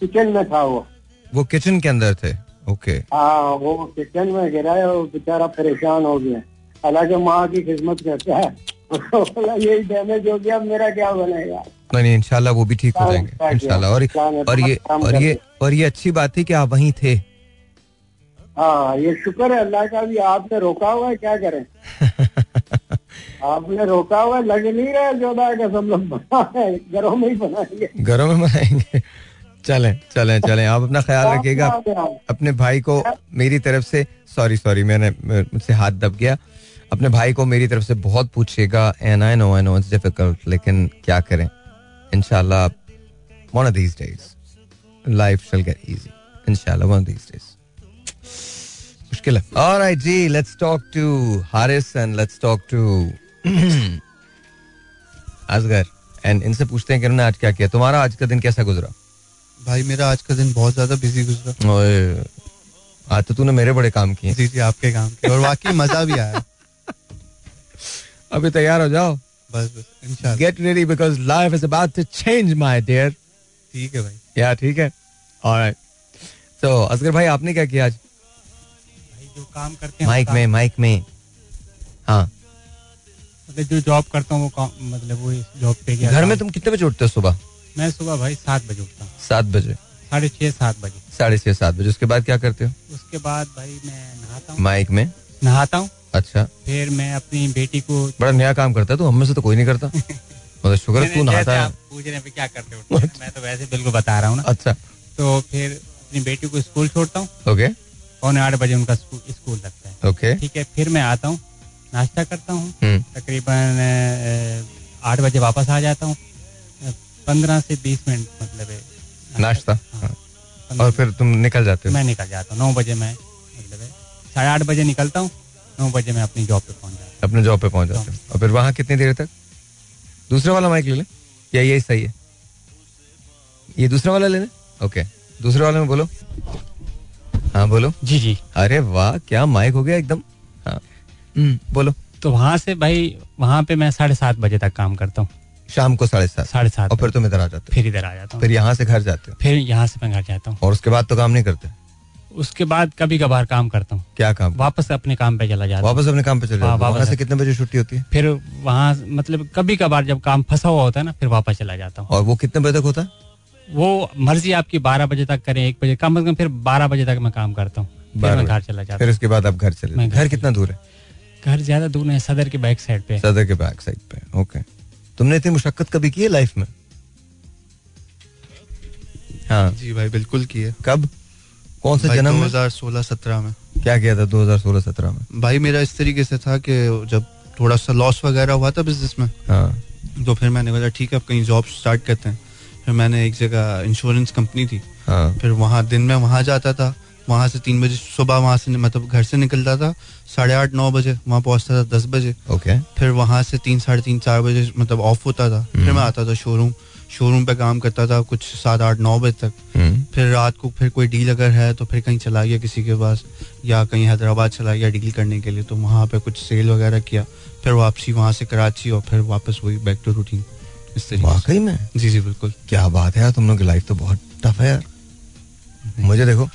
किचन में था वो। वो किचन के अंदर थे? ओके हाँ वो किचन में गिरा है वो बेचारा परेशान हो गया। हालाँकि माँ की खिदमत करता है। यही डैमेज हो गया मेरा क्या बनेगा? नहीं इंशाल्लाह वो भी ठीक हो जाएँगे इंशाल्लाह। और और ये और ये और ये अच्छी बात है कि आप वहीं थे। हाँ ये शुक्र है अल्लाह का भी आपने रोका हुआ है क्या करें? आपने रोका हुआ लग नहीं रहा है जोदा का सब लोग घरों में ही बनाएँगे। घरों में बनाएँगे। चलें चलें चलें आप अपना ख्याल रखिएगा। अपने भाई को मेरी तरफ़ से सॉरी सॉरी मैंने मुझसे हाथ दब गया। अपने भाई को मेरी तरफ़ से बहुत पूछिएगा। And I know I know it's difficult लेकिन क्या करें? इंशाल्लाह one of these days life shall get easy इंशाल्लाह वन ऑफ़ दीस डेज़ मुश्किल है। Alright ji let's talk to Haris and let's talk to Asghar and इनसे पूछते हैं कि उन्होंने आज क्या किया? तुम्हारा आज का दिन कैसा गुजरा? भाई मेरा आज का दिन बहुत ज़्यादा बिज़ी गुजरा। आज तो तूने मेरे बड़े काम किए। जी जी आपके काम किए और वाकई मज़ा भी आया। अभी तैयार हो जाओ। बस बस इंशाल्लाह। Get ready because life is about to change my dear ठीक है भाई। या ठीक है? ऑलराइट तो असगर भाई आपने क्या किया आज? भाई जो काम करते हैं माइक में माइक में। हाँ। मतलब जो जॉब करता हूँ वो मतलब वो जॉब पे गया घर में तुम कितने बजे उठते हो सुबह? मैं सुबह भाई सात बजे उठता हूँ। सात बजे। साढ़े छह सात बजे। साढ़े छह सात बजे। उसके बाद क्या करते हो? उसके बाद भाई मैं नहाता हूँ। माइक में? नहाता हूँ। अच्छा। फिर मैं अपनी बेटी को बड़ा नया काम करता है तू? हम से तो कोई नहीं करता। मतलब शुक्र तू नहाता है। क्या करते हो मैं? तो वैसे बिल्कुल बता रहा हूँ ना। अच्छा। तो फिर अपनी बेटी को स्कूल छोड़ता हूँ। ओके। पौने आठ बजे उनका स्कूल लगता है। ओके। ठीक है फिर मैं आता हूँ। नाश्ता करता हूँ। हम्म। तकरीबन आठ बजे वापस आ जाता हूँ। पंद्रह से बीस मिनट मतलब नाश्ता? हाँ। और फिर तुम निकल जाते हो? मैं निकल जाता हूँ। नौ बजे मैं मतलब साढ़े आठ बजे निकलता हूँ। नौ बजे मैं अपनी जॉब पे पहुँच जाता हूँ। अपने जॉब पे पहुँच जाते हूँ। और फिर वहाँ कितनी देर तक? दूसरा वाला माइक ले लें। या यही सही है? ये दूसरा वाला ले ले। ओके। दूसरे वाले में बोलो। हाँ बोलो। जी जी। अरे वाह क्या माइक हो गया एकदम। हाँ। बोलो। तो वहाँ से भाई वहाँ पे मैं साढ़े सात बजे तक काम करता हूँ। शाम को साढ़े सात। साढ़े सात और फिर तुम इधर आ जाते फिर इधर आ जाता हूँ। फिर यहाँ से घर जाते हो। फिर यहाँ से मैं घर जाता हूँ। और उसके बाद तो काम नहीं करते? उसके बाद कभी कभार काम करता हूँ। क्या काम? वापस अपने काम पे चला जाता वापस अपने काम पे चला जाता वहाँ से कितने बजे छुट्टी होती है? फिर वहाँ मतलब कभी कभार जब काम फंसा हुआ होता है ना फिर वापस चला जाता हूँ। और वो कितने बजे तक होता है? वो मर्ज़ी आपकी बारह बजे तक करें एक बजे कम अज कम फिर बारह बजे तक मैं काम करता हूँ। फिर मैं घर चला जाता फिर उसके बाद आप घर चले घर कितना दूर है? घर ज़्यादा दूर नहीं सदर के बैक साइड पे सदर के बैक साइड पे ओके तुमने इतनी मुशक्कत कभी की है लाइफ में? हाँ। जी भाई बिल्कुल की है। कब? कौन से जन्म दो हज़ार सोलह सत्रह में। क्या किया था दो हज़ार सोलह सत्रह में? भाई मेरा इस तरीके से था कि जब थोड़ा सा लॉस वगैरह हुआ था बिज़नेस में हाँ। तो फिर मैंने बोला ठीक है अब कहीं जॉब स्टार्ट करते हैं। फिर मैंने एक जगह इंश्योरेंस कंपनी थी। हाँ। फिर वहाँ दिन में वहाँ जाता था। वहाँ से तीन बजे सुबह वहाँ से मतलब घर से निकलता था साढ़े आठ नौ बजे वहाँ पहुँचता था दस बजे। ओके फिर वहाँ से तीन साढ़े तीन चार बजे मतलब ऑफ़ होता था। फिर मैं आता था शोरूम शोरूम पे काम करता था कुछ सात आठ नौ बजे तक। फिर रात को फिर कोई डील अगर है तो फिर कहीं चला गया किसी के पास या कहीं हैदराबाद चला गया डील करने के लिए। तो वहाँ पे कुछ सेल वगैरह किया। फिर वापसी वहाँ से कराची और फिर वापस वही बैक टू रूटीन इस तरीके वाकई में? जी जी बिल्कुल। क्या बात है यार तुम लोग की लाइफ तो बहुत टफ है यार। मुझे देखो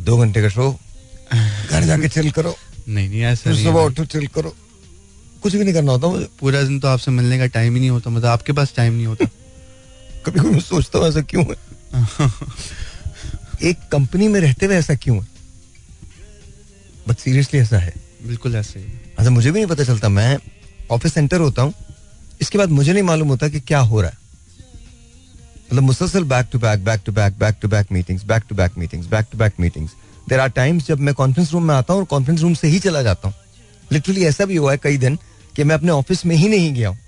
दो घंटे का शो घर जाके चिल करो। नहीं नहीं ऐसा सुबह उठो चिल करो। कुछ भी नहीं करना होता मुझे। पूरा दिन तो आपसे मिलने का टाइम ही नहीं होता मतलब आपके पास टाइम नहीं होता। कभी कभी सोचता हूँ ऐसा क्यों है? एक कंपनी में रहते हुए ऐसा क्यों है? बट सीरियसली ऐसा है। बिल्कुल ऐसे ही अच्छा मुझे भी नहीं पता चलता मैं ऑफ़िस सेंटर होता हूँ इसके बाद मुझे नहीं मालूम होता कि क्या हो रहा है। मतलब मुसलसल back to back back to back back to back meetings back to back meetings back to back meetings there are times जब मैं कॉन्फ्रेंस रूम में आता हूँ और कॉन्फ्रेंस रूम से ही चला जाता हूँ। लिटरली ऐसा भी हुआ है कई दिन कि मैं अपने ऑफ़िस में ही नहीं गया हूँ।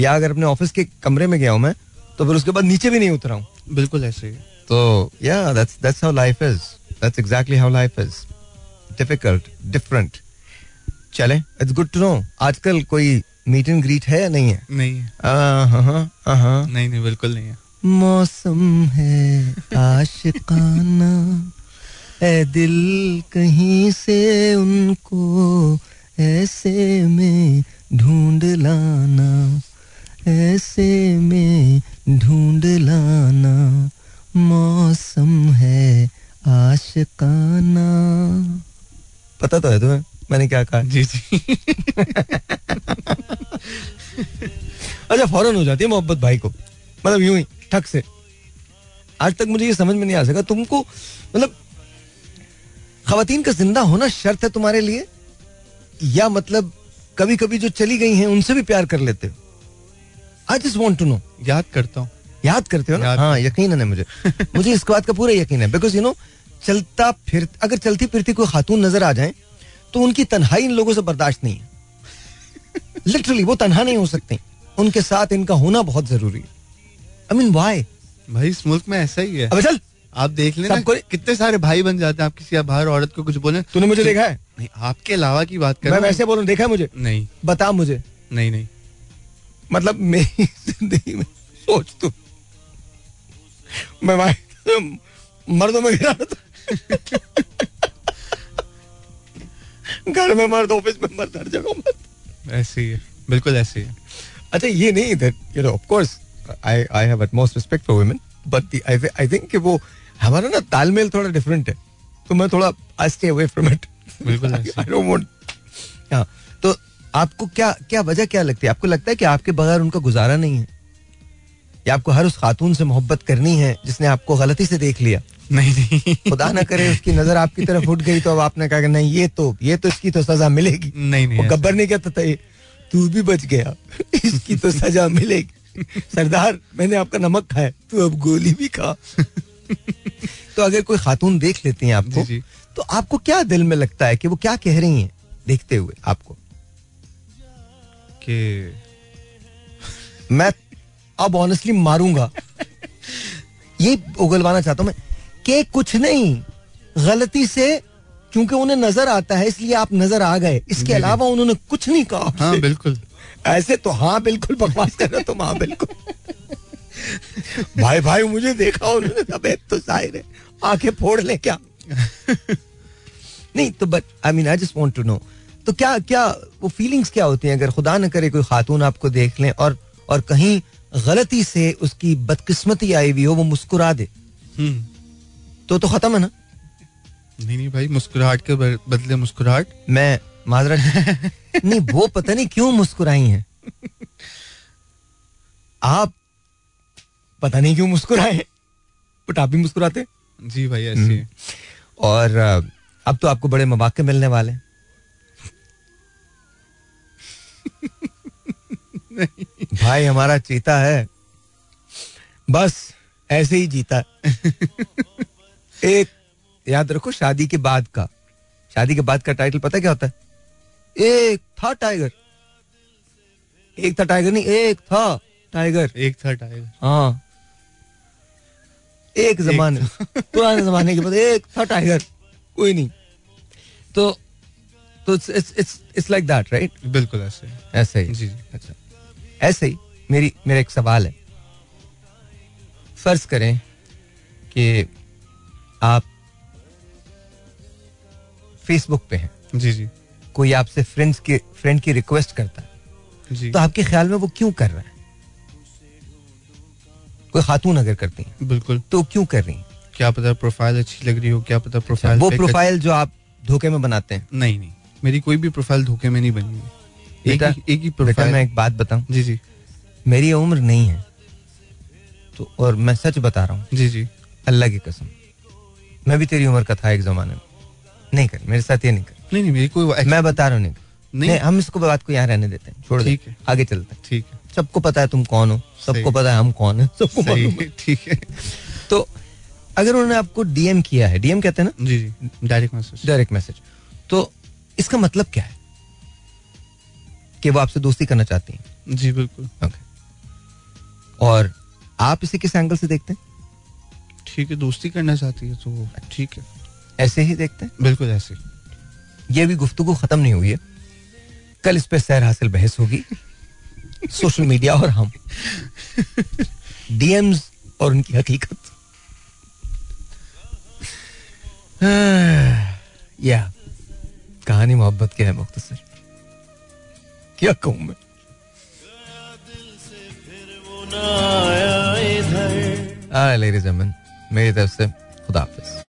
या अगर अपने ऑफ़िस के कमरे में गया हूँ मैं तो फिर उसके बाद नीचे भी नहीं उतरा हूँ। बिल्कुल ऐसे ही। तो या that's that's how life is that's exactly how life is difficult different चले इट्स गुड टू नो आजकल कोई मीट एंड ग्रीट है या नहीं है? नहीं हाँ। नहीं नहीं बिल्कुल नहीं है। मौसम है आशिकाना। ए दिल कहीं से उनको ऐसे में ढूंढ लाना। ऐसे में ढूंढ लाना। मौसम है आशिकाना। पता तो है तुम्हें मैंने क्या कहा? जी जी। अच्छा फ़ौरन हो जाती है मोहब्बत भाई को। मतलब यूँ ही। ठक से। आज तक मुझे ये समझ में नहीं आ सका। तुमको मतलब खातन का ज़िंदा होना शर्त है तुम्हारे लिए? या मतलब कभी कभी जो चली गई हैं उनसे भी प्यार कर लेते हो? I just want to know याद करता हूँ। याद करते हो ना? हाँ यकीन है मुझे। मुझे इस बात का पूरा यकीन है। बिकॉज़ यू नो चलता फिर अगर चलती फिरती कोई खातून नज़र आ जाए तो उनकी तनहाई इन लोगों से बर्दाश्त नहीं है। लिटरली वो तनहा नहीं हो सकते। उनके साथ इनका होना बहुत ज़रूरी है। आई मीन वाई भाई इस मुल्क में ऐसा ही है। अब चल। आप देख लेना कितने सारे भाई बन जाते हैं। आप किसी बाहर औरत को कुछ बोले। तूने मुझे देखा है? नहीं आपके अलावा की बात कर मैं वैसे बोलूँ देखा है मुझे? नहीं। बता मुझे। नहीं नहीं। मतलब मेरी ज़िंदगी में सोच तू। मैं मर्दों में गिरा था। घर में मर्द ऑफ़िस में मर्द हर जगह मर्द। ऐसे ही है। बिल्कुल ऐसे ही है। अच्छा ये नहीं that you know of course I I have most respect for women but I think वो हमारा ना तालमेल थोड़ा डिफरेंट है। तो मैं थोड़ा I stay away from it बिल्कुल आई डोंट वांट हाँ तो आपको क्या क्या वजह क्या लगती है? आपको लगता है कि आपके बगैर उनका गुजारा नहीं है? या आपको हर उस खातून से मोहब्बत करनी है जिसने आपको गलती से देख लिया? नहीं नहीं। खुदा ना करे उसकी नज़र आपकी तरफ़ उठ गई तो अब आपने कहा कि नहीं ये तो ये तो इसकी तो सजा मिलेगी। नहीं नहीं गब्बर नहीं। कहता था तू भी बच गया। इसकी तो सजा मिलेगी। सरदार मैंने आपका नमक खाया तो अब गोली भी खा। तो अगर कोई खातून देख लेती हैं आपको जी जी। तो आपको क्या दिल में लगता है कि वो क्या कह रही हैं देखते हुए आपको? कि मैं अब ऑनेस्टली मारूँगा। ये उगलवाना चाहता हूँ मैं कि कुछ नहीं गलती से क्योंकि उन्हें नज़र आता है इसलिए आप नज़र आ गए। इसके अलावा उन्होंने कुछ नहीं कहा। हाँ बिल्कुल। ऐसे तो हाँ बिल्कुल बकवास कर रहे तुम हाँ बिल्कुल। भाई भाई मुझे देखा उन्होंने अबे तो ज़ाहिर है आँखें फोड़ ले क्या? नहीं तो but I mean I just want to know तो क्या क्या वो फीलिंग्स क्या होती हैं? अगर खुदा न करे कोई खातून आपको देख लें और और कहीं गलती से उसकी बदकिस्मती आई हुई हो वो मुस्कुरा दे। हम्म। तो तो खत्म है ना? नहीं नहीं भाई मुस्कुराहट के बदले मुस्कुराहट। मैं माजरत नहीं वो पता नहीं क्यों मुस्कुराई हैं? आप पता नहीं क्यों मुस्कुराए? बट आप भी मुस्कुराते? जी भाई ऐसे हम्म। और अब तो आपको बड़े मौके मिलने वाले भाई हमारा चीता है। बस ऐसे ही जीता। एक याद रखो शादी के बाद का। शादी के बाद का टाइटल पता क्या होता है? एक था टाइगर एक था टाइगर नहीं एक था टाइगर एक था टाइगर हाँ। एक जमाने पुराने जमाने के बाद एक था टाइगर कोई नहीं। तो तो it's it's it's like that right बिल्कुल ऐसे ऐसे ही। जी जी। अच्छा। ऐसे ही मेरी मेरा एक सवाल है। फ़र्ज़ करें कि आप फेसबुक पे हैं। जी जी। कोई आपसे फ्रेंड्स के फ्रेंड की रिक्वेस्ट करता है जी। तो आपके ख्याल में वो क्यों कर रहा है? कोई खातून अगर करती हैं बिल्कुल। तो क्यों कर रही हैं? क्या पता प्रोफ़ाइल अच्छी लग रही हो क्या पता प्रोफ़ाइल अच्छा, वो प्रोफ़ाइल जो आप धोखे में बनाते हैं। नहीं नहीं। मेरी कोई भी प्रोफ़ाइल धोखे में नहीं बनी हुई। एक ही एक ही प्रोफ़ाइल मैं एक बात बताऊँ। जी जी। मेरी उम्र नहीं है तो और मैं सच बता रहा हूँ। जी जी। अल्लाह की कसम मैं भी तेरी उम्र का था एक जमाने में। नहीं कर मेरे साथ ये नहीं कर। नहीं नहीं मेरी कोई मैं बता रहा हूँ नहीं, नहीं, हम इसको बात को यहाँ रहने देते हैं। छोड़ ठीक है। आगे चलते हैं। ठीक है। सबको पता है तुम कौन हो। सबको पता है हम कौन है। सबको ठीक है। तो अगर उन्होंने आपको डीएम किया है डीएम कहते हैं ना? जी जी। डायरेक्ट मैसेज डायरेक्ट मैसेज तो इसका मतलब क्या है? कि वो आपसे दोस्ती करना चाहती हैं। जी बिल्कुल। ओके और आप इसे किस एंगल से देखते हैं? ठीक है दोस्ती करना चाहती है तो ठीक है। ऐसे ही देखते हैं? बिल्कुल ऐसे ये भी गुफ्तु खत्म नहीं हुई है। कल इस पर सैर हासिल बहस होगी। सोशल मीडिया और हम। डीएम्स और उनकी हकीकत। या कहानी मोहब्बत की है मुख्तसर। क्या कहूँ मैं? लेडीज़ मेरी तरफ़ से खुदा हाफिज।